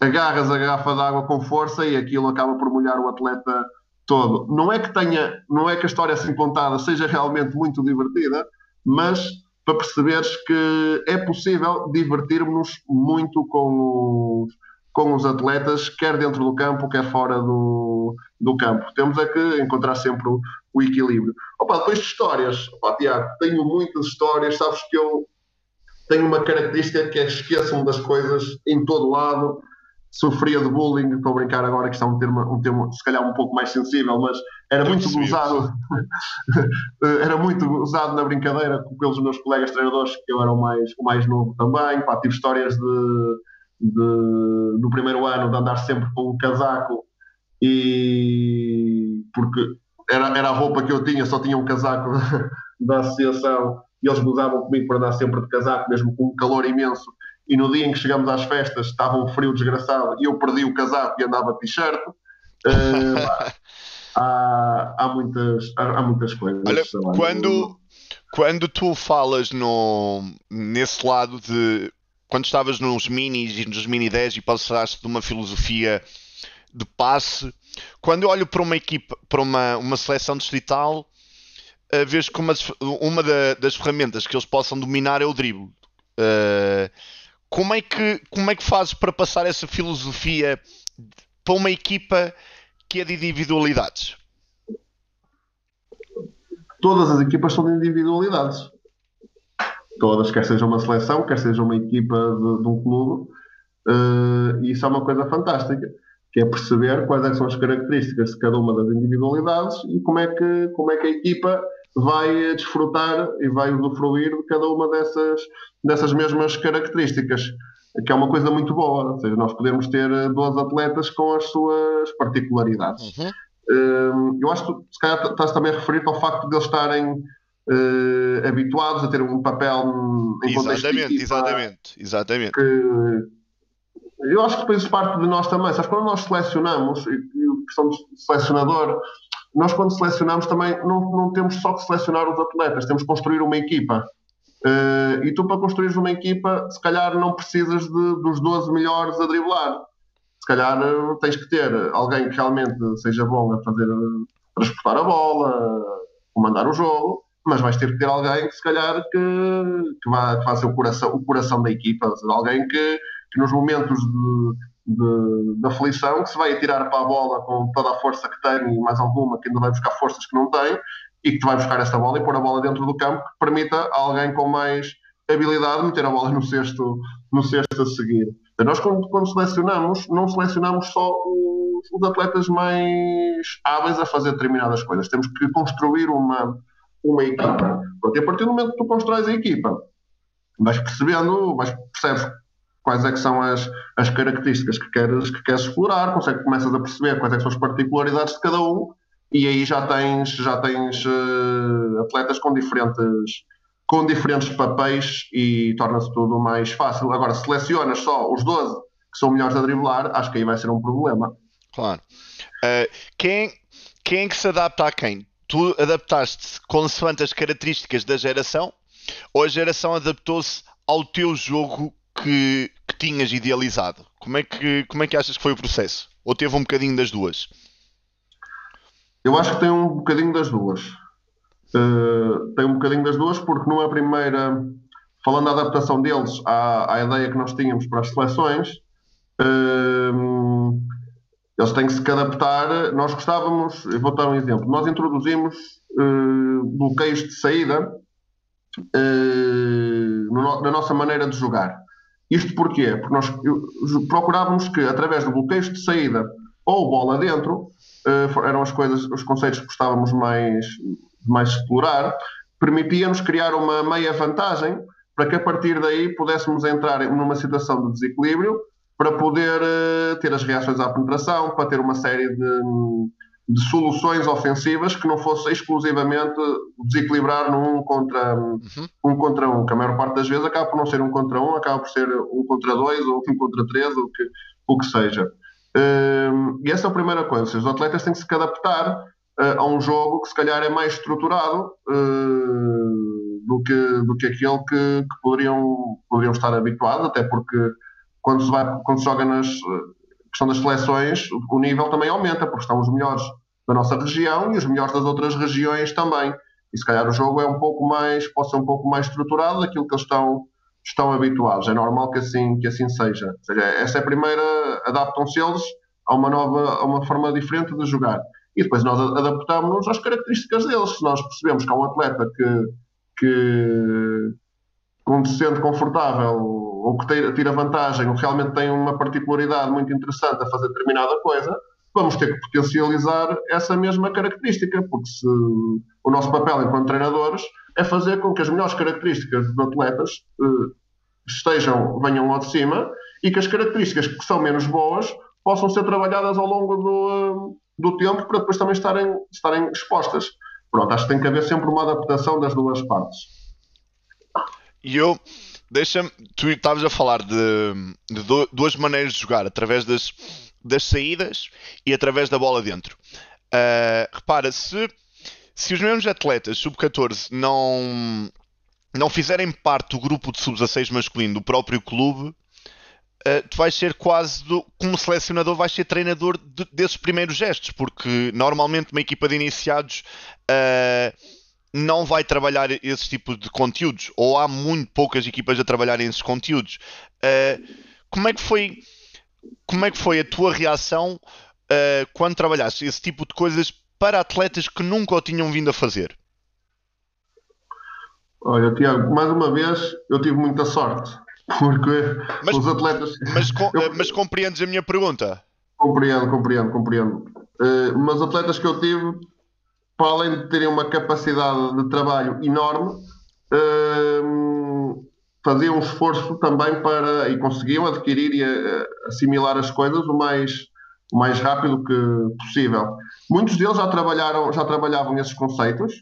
agarras a garrafa de água com força e aquilo acaba por molhar o atleta todo. Não é que tenha, não é que a história assim contada seja realmente muito divertida, mas para perceberes que é possível divertirmos muito com os, com os atletas, quer dentro do campo, quer fora do, do campo. Temos é que encontrar sempre o, o equilíbrio. Opa, depois de histórias, opa, Tiago, tenho muitas histórias, sabes que eu tenho uma característica que é esqueço-me das coisas em todo lado sofria de bullying, estou a brincar agora que está um termo, um termo se calhar um pouco mais sensível, mas era muito usado era muito usado na brincadeira pelos meus colegas treinadores, que eu era o mais, o mais novo também, pá, tive histórias de, de, do primeiro ano de andar sempre com um casaco e porque era, era a roupa que eu tinha, só tinha um casaco da, da associação e eles mudavam comigo para andar sempre de casaco, mesmo com um calor imenso e no dia em que chegamos às festas estava um frio desgraçado e eu perdi o casaco e andava t-shirt. Uh, há, há, muitas, há, há muitas coisas. Olha, quando, quando tu falas no, nesse lado de quando estavas nos minis e nos mini 10 e passaste de uma filosofia de passe, quando eu olho para uma equipa, para uma, uma seleção distrital, uh, vejo que uma, uma da, das ferramentas que eles possam dominar é o drible. Uh, como é que, como é que fazes para passar essa filosofia para uma equipa que é de individualidades? Todas as equipas são de individualidades. Todas, quer seja uma seleção, quer seja uma equipa de, de um clube. Uh, e isso é uma coisa fantástica, que é perceber quais é são as características de cada uma das individualidades e como é que, como é que a equipa vai desfrutar e vai usufruir de cada uma dessas, dessas mesmas características. que é uma coisa muito boa. Ou seja, nós podemos ter 12 atletas com as suas particularidades. Uhum. Uh, eu acho que se calhar estás também a referir ao facto de eles estarem uh, habituados a ter um papel em Exatamente, equipa, exatamente, exatamente. Que, eu acho que depois parte de nós também. Sabes, quando nós selecionamos, e, e questão de selecionador, nós quando selecionamos também não, não temos só que selecionar os atletas, temos que construir uma equipa. Uh, e tu, para construir uma equipa, se calhar não precisas de, dos 12 melhores a driblar. Se calhar uh, tens que ter alguém que realmente seja bom a fazer, transportar a bola, comandar o jogo, mas vais ter que ter alguém que, se calhar, que, que, vá, que faça o coração, o coração da equipa. Alguém que, que nos momentos de, de, de aflição, que se vai atirar para a bola com toda a força que tem e mais alguma, que ainda vai buscar forças que não tem, e que vai buscar esta bola e pôr a bola dentro do campo que permita a alguém com mais habilidade meter a bola no cesto, no cesto a seguir. Então, nós, quando, quando, selecionamos, não selecionamos só os, os, atletas mais hábeis a fazer determinadas coisas. Temos que construir uma, uma equipa. Porque a partir do momento que tu constróis a equipa, vais percebendo, vais, percebes quais é que são as, as características que queres, que queres explorar, consegue, começas a perceber quais é são as particularidades de cada um e aí já tens, já tens uh, atletas com diferentes, com diferentes papéis e torna-se tudo mais fácil. Agora, selecionas só os 12 que são melhores a driblar, acho que aí vai ser um problema. Claro. Uh, quem, quem é que se adapta a quem? Tu adaptaste consoante as características da geração ou a geração adaptou-se ao teu jogo que, que tinhas idealizado? Como é que, como é que achas que foi o processo? Ou teve um bocadinho das duas? Eu acho que tem um bocadinho das duas. Uh, tem um bocadinho das duas, porque numa primeira, falando da adaptação deles à, à ideia que nós tínhamos para as seleções, uh, eles têm que se adaptar. Nós gostávamos, eu vou dar um exemplo, nós introduzimos uh, bloqueios de saída no, na nossa maneira de jogar. Isto porquê? Porque nós procurávamos que, através de bloqueios de saída ou bola dentro, uh, eram as coisas, os conceitos que gostávamos mais, mais explorar, permitia-nos criar uma meia vantagem para que a partir daí pudéssemos entrar numa situação de desequilíbrio para poder uh, ter as reações à penetração, para ter uma série de, de soluções ofensivas que não fosse exclusivamente desequilibrar num um contra, uhum. um contra um, que a maior parte das vezes acaba por não ser um contra um, acaba por ser um contra dois ou um contra três, ou que, o que seja. Uh, e essa é a primeira coisa. Os atletas têm que se adaptar uh, a um jogo que se calhar é mais estruturado uh, do, que, do que aquele que, que, poderiam, poderiam estar habituados, até porque quando se, vai, quando se joga nas questão das seleções, o nível também aumenta, porque estão os melhores da nossa região e os melhores das outras regiões também. E se calhar o jogo é um pouco mais, pode ser um pouco mais estruturado daquilo que eles estão estão habituados. É normal que assim, que assim seja. Ou seja, esta é a primeira, adaptam-se eles a uma nova, a uma forma diferente de jogar. E depois nós adaptamos-nos às características deles. Se nós percebemos que há um atleta que, que quando se sente confortável ou que tira vantagem ou realmente tem uma particularidade muito interessante a fazer determinada coisa, vamos ter que potencializar essa mesma característica, porque se o nosso papel enquanto treinadores é fazer com que as melhores características dos atletas uh, estejam, venham ao de cima e que as características que são menos boas possam ser trabalhadas ao longo do, uh, do tempo para depois também estarem, estarem expostas. Pronto, acho que tem que haver sempre uma adaptação das duas partes. E eu, deixa-me, tu estavas a falar de, de, duas maneiras de jogar, através das, das saídas e através da bola dentro. Uh, repara, se se os mesmos atletas sub-14 não, não fizerem parte do grupo de sub-16 masculino do próprio clube, uh, tu vais ser quase, do, como selecionador, vais ser treinador de, desses primeiros gestos, porque normalmente uma equipa de iniciados uh, não vai trabalhar esse tipo de conteúdos, ou há muito poucas equipas a trabalhar esses conteúdos. Uh, como é que foi como é que foi a tua reação uh, quando trabalhaste esse tipo de coisas para atletas que nunca o tinham vindo a fazer? Olha, Tiago, mais uma vez eu tive muita sorte, porque mas, os atletas. Mas, eu... mas compreendes a minha pergunta? Compreendo, compreendo, compreendo. Uh, mas atletas que eu tive, para além de terem uma capacidade de trabalho enorme, uh, faziam um esforço também para e conseguiam adquirir e uh, assimilar as coisas o mais o mais rápido que possível. Muitos deles já trabalharam já trabalhavam esses conceitos.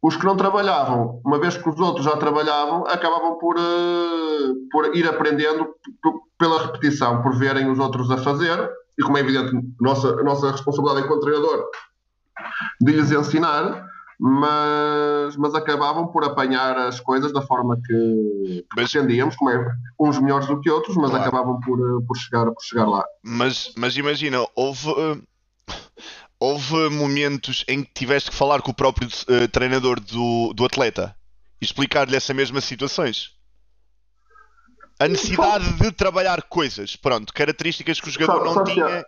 Os que não trabalhavam, uma vez que os outros já trabalhavam, acabavam por, uh, por ir aprendendo pela repetição, por verem os outros a fazer, e como é evidente, nossa, a nossa responsabilidade enquanto treinador de lhes ensinar, mas, mas acabavam por apanhar as coisas da forma que, pretendíamos, como é, uns melhores do que outros, mas claro. acabavam por, eh, por, chegar, por chegar lá. Mas, mas imagina, houve, eh, houve momentos em que tiveste que falar com o próprio uh, treinador do, do atleta e explicar-lhe essa mesma situações? A necessidade de trabalhar coisas, pronto, características que o jogador não tinha.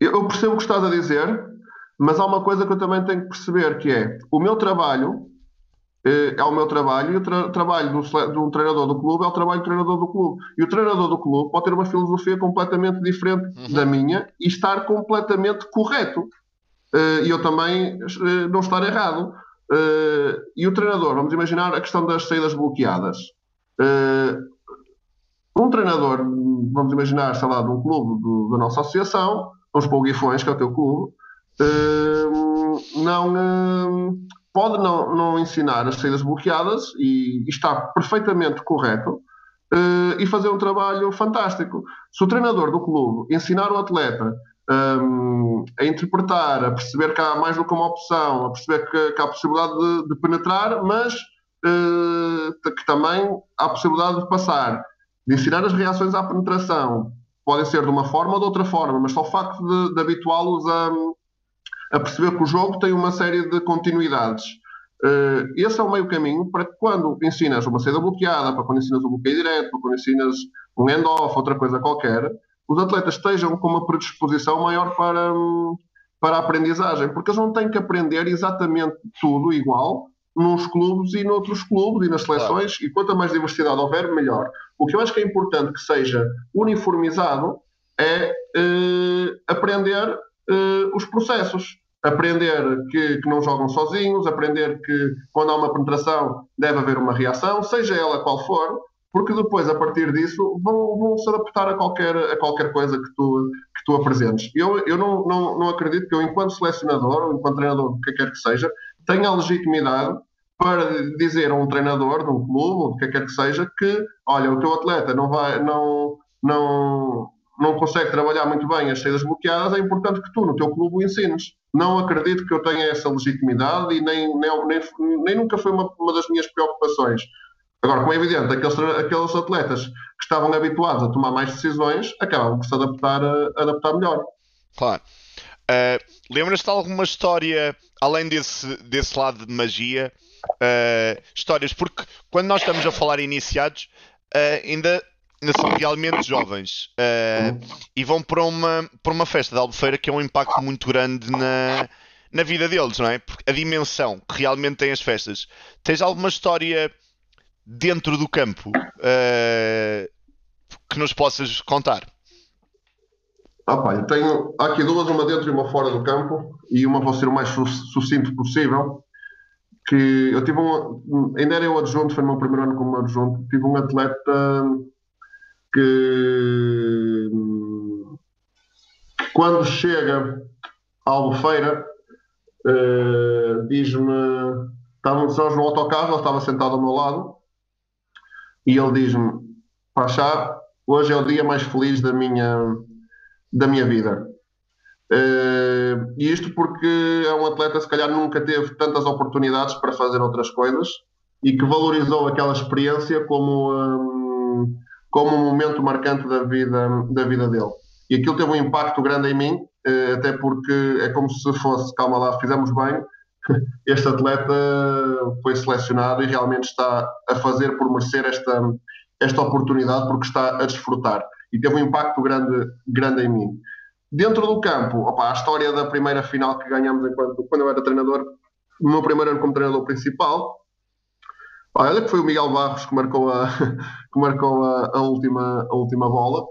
Eu percebo o que estás a dizer, mas há uma coisa que eu também tenho que perceber, que é o meu trabalho eh, é o meu trabalho e o tra trabalho do, do treinador do clube é o trabalho do treinador do clube. E o treinador do clube pode ter uma filosofia completamente diferente uhum. da minha e estar completamente correto. Eh, e eu também eh, não estar errado. E o treinador, vamos imaginar a questão das saídas bloqueadas. Um treinador, vamos imaginar, sei lá, de um clube do, da nossa associação, vamos para o Guifões, que é o teu clube, não pode não, não ensinar as saídas bloqueadas e, está perfeitamente correto uh, e fazer um trabalho fantástico. Se o treinador do clube ensinar o atleta um, a interpretar, a perceber que há mais do que uma opção, a perceber que, que há a possibilidade de, de penetrar, mas uh, que também há a possibilidade de passar, de ensinar as reações à penetração, podem ser de uma forma ou de outra forma, mas só o facto de, de habituá-los a a perceber que o jogo tem uma série de continuidades. Uh, esse é o meio caminho para que quando ensinas uma saída bloqueada, para quando ensinas um bloqueio direto, para quando ensinas um end-off, outra coisa qualquer, os atletas estejam com uma predisposição maior para, para a aprendizagem, porque eles não têm que aprender exatamente tudo igual nos clubes e noutros clubes e nas seleções, claro. e quanto mais diversidade houver, melhor. O que eu acho que é importante que seja uniformizado é uh, aprender uh, os processos aprender que, que, não jogam sozinhos, aprender que quando há uma penetração deve haver uma reação, seja ela qual for, porque depois, a partir disso, vão, vão se adaptar a qualquer, a qualquer coisa que tu, que tu apresentes. Eu, eu não, não, não acredito que eu, enquanto selecionador ou enquanto treinador, que quer que seja, tenha a legitimidade para dizer a um treinador de um clube ou que quer que seja que, olha, o teu atleta não vai, não, não, não consegue trabalhar muito bem as saídas bloqueadas, é importante que tu, no teu clube, o ensines. Não acredito que eu tenha essa legitimidade e nem, nem, nem, nem nunca foi uma, uma, das minhas preocupações. Agora, como é evidente, aqueles, aqueles atletas que estavam habituados a tomar mais decisões acabam por se adaptar, adaptar melhor. Claro. Uh, Lembras-te de alguma história, além desse, desse lado de magia, uh, histórias? Porque quando nós estamos a falar iniciados, uh, ainda são realmente jovens uh, e vão para uma, para uma festa de Albufeira que é um impacto muito grande na, na vida deles, não é? Porque a dimensão que realmente têm as festas. Tens alguma história dentro do campo uh, que nos possas contar? Ah, pá, eu tenho há aqui duas, uma dentro e uma fora do campo, e uma vou ser o mais sucinto possível. Que eu tive um, ainda era eu adjunto, foi no meu primeiro ano como adjunto, tive um atleta que quando chega à Albufeira uh, diz-me estávamos nós no autocarro, ele estava sentado ao meu lado e ele diz-me Pachá, hoje é o dia mais feliz da minha da minha vida. Uh, e isto porque é um atleta se calhar nunca teve tantas oportunidades para fazer outras coisas e que valorizou aquela experiência como um, como um momento marcante da vida, da vida dele. E aquilo teve um impacto grande em mim, eh, até porque é como se fosse, calma lá, fizemos bem, este atleta foi selecionado e realmente está a fazer por merecer esta, esta oportunidade porque está a desfrutar. E teve um impacto grande, grande em mim. Dentro do campo, opa, a história da primeira final que ganhamos enquanto, quando eu era treinador, no meu primeiro ano como treinador principal, Olha que foi o Miguel Barros que marcou a, que marcou a, a última, a última bola.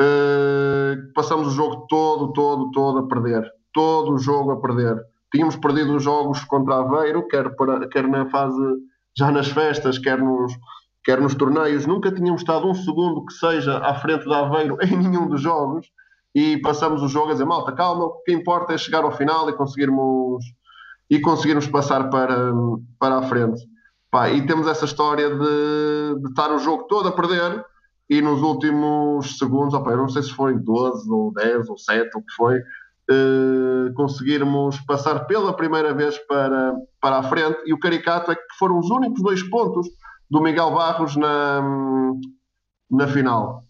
Uh, passamos o jogo todo, todo, todo a perder. Todo o jogo a perder. Tínhamos perdido os jogos contra Aveiro, quer, para, quer na fase, já nas festas, quer nos, quer nos torneios, nunca tínhamos estado um segundo que seja à frente da Aveiro em nenhum dos jogos e passamos o jogo a dizer, malta, calma, o que importa é chegar ao final e conseguirmos, e conseguirmos passar para, para a frente. Pá, e temos essa história de, de estar o jogo todo a perder e nos últimos segundos, opa, não sei se foram 12 ou 10 ou 7 ou o que foi, eh, conseguirmos passar pela primeira vez para, para a frente e o caricato é que foram os únicos dois pontos do Miguel Barros na, na final.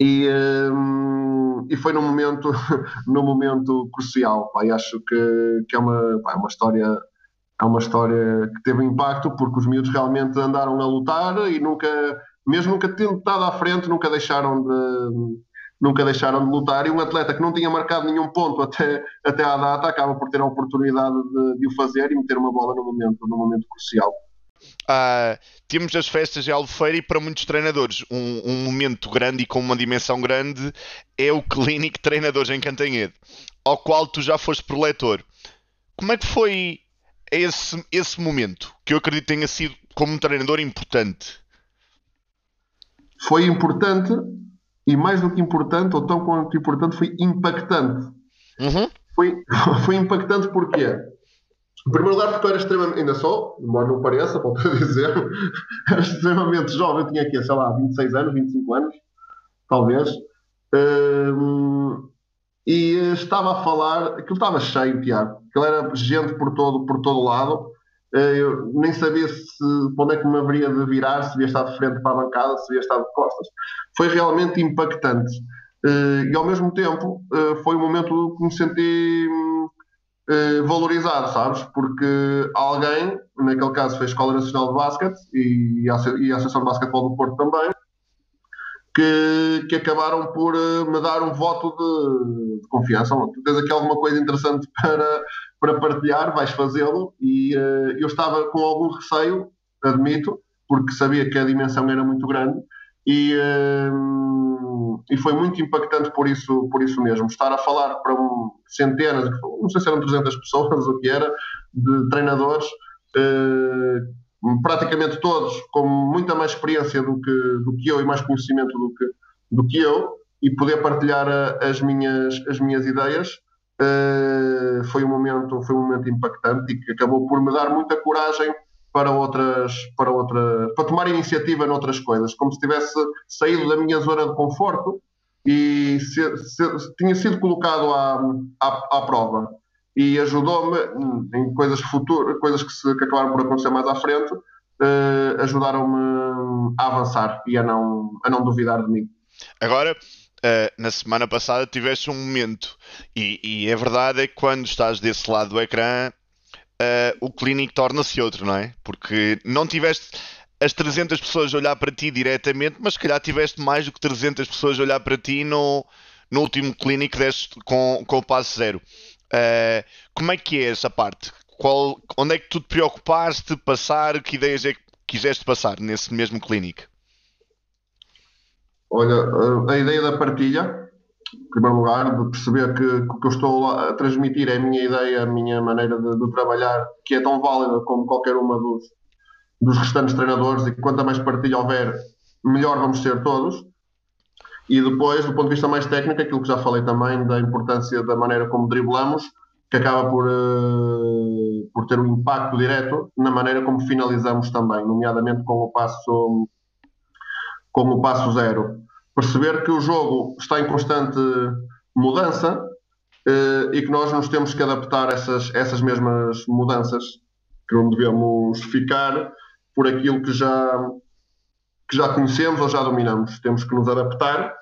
E, um, e foi num momento, num momento crucial. Pá, e acho que, que é, uma, pá, é uma história é uma história que teve impacto porque os miúdos realmente andaram a lutar e nunca, mesmo nunca tendo estado à frente, nunca deixaram de nunca deixaram de lutar e um atleta que não tinha marcado nenhum ponto até, até à data acaba por ter a oportunidade de, de o fazer e meter uma bola no momento, no momento crucial. Uh, temos as festas de Albufeira e para muitos treinadores um, um, momento grande e com uma dimensão grande é o Clínico Treinadores em Cantanhede, ao qual tu já foste preletor. Como é que foi esse, esse momento, que eu acredito tenha sido como um treinador importante? Foi importante e mais do que importante, ou tão quanto importante, foi impactante. Uhum. Foi, foi impactante porque em primeiro lugar, porque eu era extremamente, ainda sou, embora não pareça, volto a dizer, era extremamente jovem, eu tinha aqui, sei lá, 26 anos, 25 anos, talvez, um, e estava a falar, aquilo estava cheio, Tiago, aquilo era gente por todo, por todo lado, eh, eu nem sabia se onde é que me haveria de virar, se devia estar de frente para a bancada, se devia estar de costas. Foi realmente impactante. Eh, e ao mesmo tempo, eh, foi um momento que me senti valorizar, sabes? Porque alguém, naquele caso foi a Escola Nacional de Basquete e a Associação de Basquetebol do Porto também, que, que acabaram por uh, me dar um voto de, de, confiança. Tu tens aqui alguma coisa interessante para, para partilhar, vais fazê-lo. E uh, eu estava com algum receio, admito, porque sabia que a dimensão era muito grande. E, e foi muito impactante por isso, por isso mesmo. Estar a falar para um, centenas, não sei se eram 300 pessoas, o que era, de treinadores, eh, praticamente todos com muita mais experiência do que, do que eu e mais conhecimento do que, do que eu, e poder partilhar a, as, minhas, as minhas ideias. Uh, foi um momento foi um momento impactante e que acabou por me dar muita coragem para outras para outra para tomar iniciativa noutras coisas como se tivesse saído da minha zona de conforto e se, se, tinha sido colocado à, à, à prova e ajudou-me em coisas futuras, coisas que, se, que acabaram por acontecer mais à frente, uh, ajudaram-me a avançar e a não, a não duvidar de mim. Agora, uh, na semana passada tiveste um momento, e, e a verdade é que quando estás desse lado do ecrã, uh, o clínico torna-se outro, não é? Porque não tiveste as 300 pessoas a olhar para ti diretamente, mas se calhar tiveste mais do que 300 pessoas a olhar para ti no, no último clínico deste com, com o passo zero. Uh, como é que é essa parte? Qual, onde é que tu te preocupaste de passar? Que ideias é que quiseste passar nesse mesmo clínico? Olha, a ideia da partilha, em primeiro lugar, de perceber que o que eu estou a transmitir é a minha ideia, a minha maneira de, de trabalhar, que é tão válida como qualquer uma dos, dos restantes treinadores e que quanto mais partilha houver, melhor vamos ser todos. E depois, do ponto de vista mais técnico, aquilo que já falei também da importância da maneira como driblamos, que acaba por, uh, por ter um impacto direto na maneira como finalizamos também, nomeadamente com o passo, com o passo zero. Perceber que o jogo está em constante mudança uh, e que nós nos temos que adaptar a essas, essas mesmas mudanças, que não devemos ficar por aquilo que já, que já conhecemos ou já dominamos. Temos que nos adaptar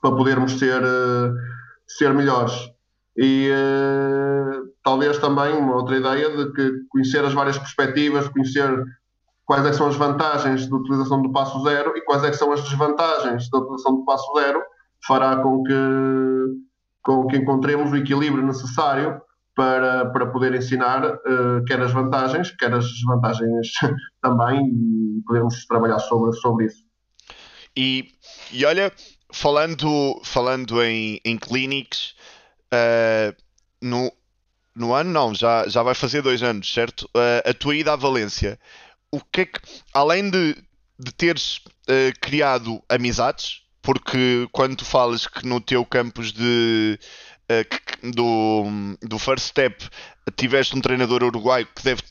para podermos ser, uh, ser melhores. E uh, talvez também uma outra ideia de que conhecer as várias perspectivas, conhecer quais é são as vantagens da utilização do passo zero e quais é são as desvantagens da utilização do passo zero, fará com que, com que encontremos o equilíbrio necessário para, para poder ensinar uh, quer as vantagens, quer as desvantagens também e podemos trabalhar sobre, sobre isso. E, e olha, falando, falando em, em clínicos, uh, no, no ano não, já, já vai fazer dois anos, certo? Uh, a tua ida à Valência, o que é que, além de de teres uh, criado amizades, porque quando tu falas que no teu campus de do, do First Step tiveste um treinador uruguaio que deve,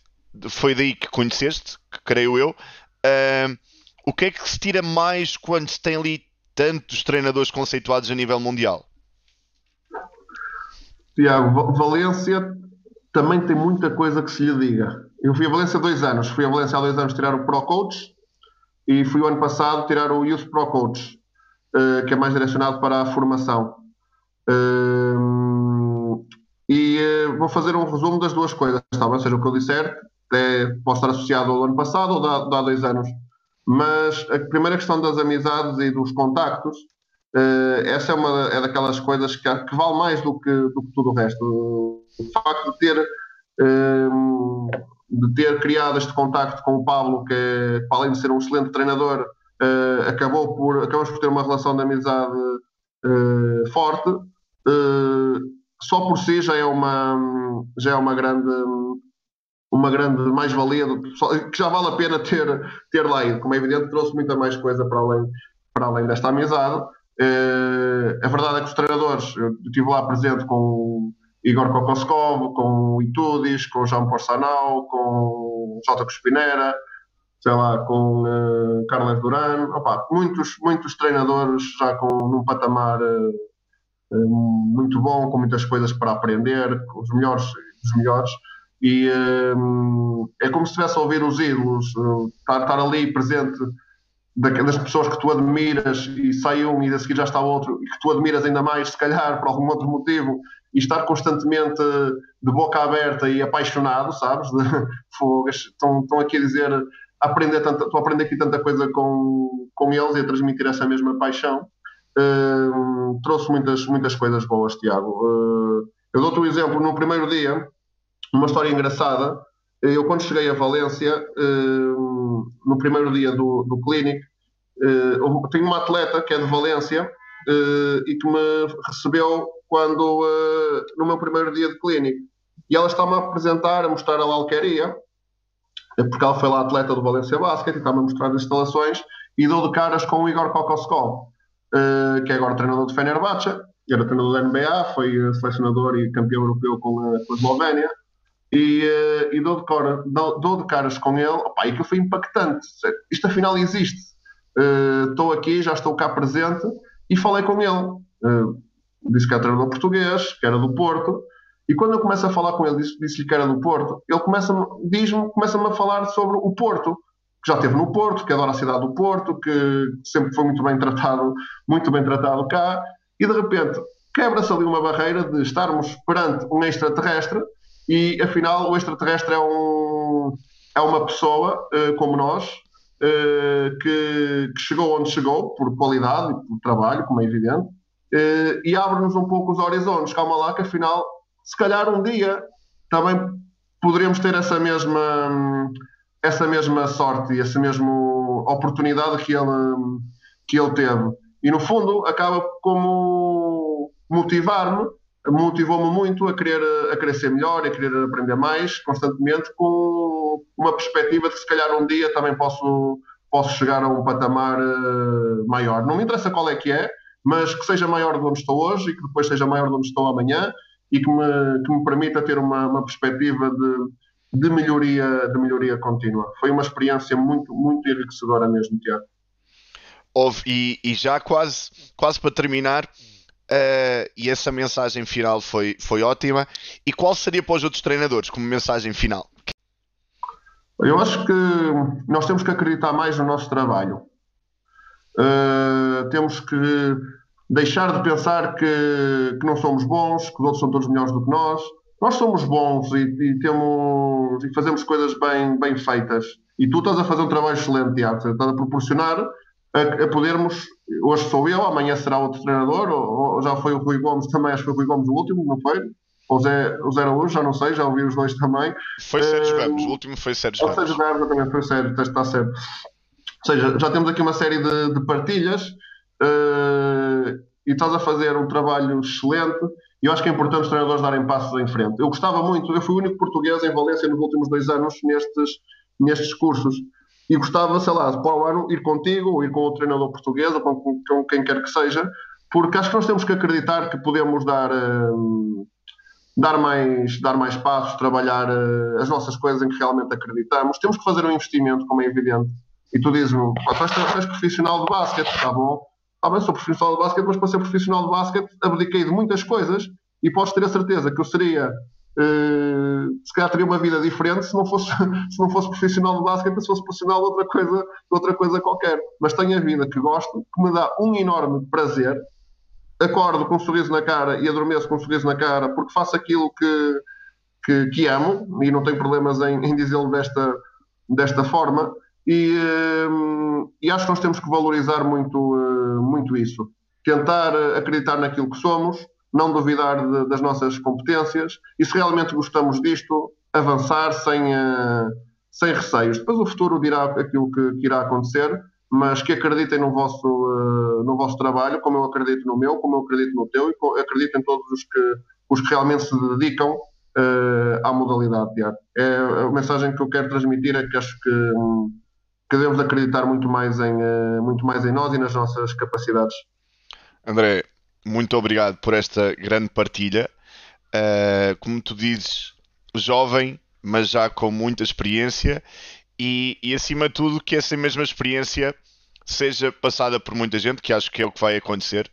foi daí que conheceste, creio eu. Uh, o que é que se tira mais quando se tem ali tantos treinadores conceituados a nível mundial? Tiago, Valência também tem muita coisa que se lhe diga. Eu fui a Valência há dois anos. Fui a Valência há dois anos tirar o Pro Coach e fui o ano passado tirar o Youth Pro Coach, uh, que é mais direcionado para a formação. Uh, uh, vou fazer um resumo das duas coisas, tá Ou seja, o que eu disser é, pode estar associado ao ano passado ou da, há dois anos. Mas a primeira questão das amizades e dos contactos, essa é, uma, é daquelas coisas que, que vale mais do que, do que tudo o resto. O facto de ter de ter criado este contacto com o Pablo, que além de ser um excelente treinador, uh, acabou por, acabamos por ter uma relação de amizade uh, forte. Uh, só por si já é uma, já é uma grande uma grande mais-valia que já vale a pena ter, ter lá ido. Como é evidente, trouxe muita mais coisa para além, para além desta amizade. a verdade é que os treinadores, eu estive lá presente com Igor Kokoskov, com o Itudis, com o João Porçanal, com o Jota Cuspinera, sei lá, com uh, Carlos Duran, opa, muitos, muitos treinadores já com num patamar uh, uh, muito bom, com muitas coisas para aprender, com os melhores dos melhores, e uh, é como se estivesse a ouvir os ídolos, estar, estar ali presente das pessoas que tu admiras e sai um e a seguir já está outro e que tu admiras ainda mais, se calhar, por algum outro motivo, e estar constantemente de boca aberta e apaixonado, sabes? Estão, estão aqui a dizer, aprender tanta, estou a aprender aqui tanta coisa com, com eles e a transmitir essa mesma paixão. Trouxe muitas, muitas coisas boas, Tiago. Uh, eu dou-te um exemplo, no primeiro dia, uma história engraçada. Eu, quando cheguei a Valência, uh, no primeiro dia do, do Clinic, uh, tenho uma atleta que é de Valência e que me recebeu quando no meu primeiro dia de clínico. E ela está-me a apresentar, a mostrar a alqueria, eh, porque ela foi lá atleta do Valência Basket e está-me a mostrar as instalações e dou de caras com o Igor Kokoskov, uh, que é agora treinador de Fenerbahçe, era treinador da NBA, foi selecionador e campeão europeu com a, com a Eslovénia. E, uh, e dou, de cara, dou, dou, de caras com ele, opa, e que foi impactante. Isto afinal existe. Estou aqui, já estou cá presente e falei com ele disse que era treinador português, que era do Porto, e quando eu começo a falar com ele, disse-lhe disse que era do Porto, ele começa-me diz-me, começa-me a falar sobre o Porto, que já esteve no Porto, que adora a cidade do Porto, que sempre foi muito bem tratado, muito bem tratado cá, e de repente quebra-se ali uma barreira de estarmos perante um extraterrestre e afinal o extraterrestre é, um, é uma pessoa uh, como nós uh, que, que, chegou onde chegou por qualidade por trabalho, como é evidente, uh, e abre-nos um pouco os horizontes. Calma lá, que afinal, se calhar um dia também poderíamos ter essa mesma, essa mesma sorte e essa mesma oportunidade que ele, que ele teve. E no fundo, acaba como motivar-me, motivou-me muito a querer, a querer ser melhor, a querer aprender mais constantemente, com uma perspectiva de que se calhar um dia também posso, posso chegar a um patamar uh, maior. Não me interessa qual é que é, mas que seja maior de onde estou hoje e que depois seja maior de onde estou amanhã e que me, que me permita ter uma, uma perspectiva de, de, melhoria, de melhoria contínua. Foi uma experiência muito, muito enriquecedora mesmo, Tiago. Houve, e, e já quase, quase para terminar, uh, e essa mensagem final foi, foi ótima. E qual seria para os outros treinadores como mensagem final? Eu acho que nós temos que acreditar mais no nosso trabalho. Uh, temos que deixar de pensar que, que não somos bons, que os outros são todos melhores do que nós. Nós somos bons e, e temos e fazemos coisas bem, bem feitas. E tu estás a fazer um trabalho excelente, Tiago. Estás a proporcionar a, a, podermos. Hoje sou eu, amanhã será outro treinador, ou, ou, já foi o Rui Gomes também, acho que foi o Rui Gomes o último, não foi? Ou Zé, o Zé Araújo, já não sei, já ouvi os dois também. Foi Sérgio uh, Ramos, o último foi Sérgio Ramos. Sérgio Ramos também foi Sérgio, está certo. Ou seja, já temos aqui uma série de, de partilhas uh, e estás a fazer um trabalho excelente. E eu acho que é importante os treinadores darem passos em frente. Eu gostava muito, eu fui o único português em Valência nos últimos dois anos nestes, nestes cursos. e gostava, sei lá, para o ano ir contigo, ou ir com outro treinador português, ou com, com quem quer que seja, porque acho que nós temos que acreditar que podemos dar, uh, dar, mais, dar mais passos, trabalhar uh, as nossas coisas em que realmente acreditamos. Temos que fazer um investimento, como é evidente. E tu dizes-me, tu és profissional de basquete, está bom? Ah, bem, sou profissional de basquete, mas para ser profissional de basquete abdiquei de muitas coisas e podes ter a certeza que eu seria Uh, se calhar teria uma vida diferente se não fosse, se não fosse profissional de basquete, se fosse profissional de outra coisa, de outra coisa qualquer. Mas tenho a vida que gosto, que me dá um enorme prazer. Acordo com um sorriso na cara e adormeço com um sorriso na cara porque faço aquilo que, que, que amo e não tenho problemas em, em dizê-lo desta, desta forma. E, uh, e, acho que nós temos que valorizar muito, uh, muito isso. Tentar acreditar naquilo que somos, não duvidar de, das nossas competências e se realmente gostamos disto, avançar sem, uh, sem receios. Depois o futuro dirá aquilo que, que irá acontecer, mas que acreditem no vosso, no vosso trabalho, como eu acredito no meu, como eu acredito no teu e acredito em todos os que, os que realmente se dedicam à modalidade, Tiago. É, a mensagem que eu quero transmitir é que acho que, um, que devemos acreditar muito mais, em, muito mais em nós e nas nossas capacidades. André, muito obrigado por esta grande partilha. Uh, como tu dizes, jovem, mas já com muita experiência e, e, acima de tudo que essa mesma experiência seja passada por muita gente, que acho que é o que vai acontecer,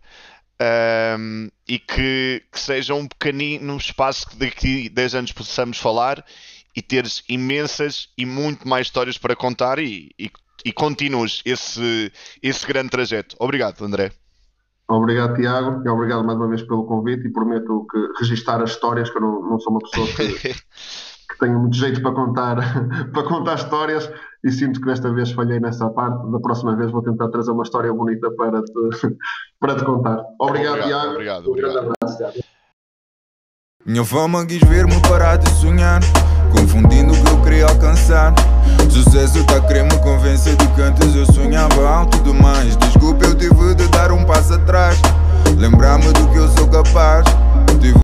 um, e que, que, seja um pequenino espaço que daqui 10 anos possamos falar e teres imensas e muito mais histórias para contar e, e, e continues esse, esse grande trajeto. Obrigado, André. Obrigado, Tiago, e obrigado mais uma vez pelo convite e prometo que registar as histórias, que eu não, não sou uma pessoa que, que tenho muito jeito para contar, para contar histórias e sinto que desta vez falhei nessa parte. Da próxima vez vou tentar trazer uma história bonita para te, para te contar. Obrigado, obrigado Tiago. Obrigado, obrigado. Um abraço, Tiago. Minha fama quis ver-me parar de sonhar Confundindo o que eu queria alcançar. Sucesso tá querendo me convencer de que antes eu sonhava alto demais. Desculpa, eu tive de dar um passo atrás. Lembrar-me do que eu sou capaz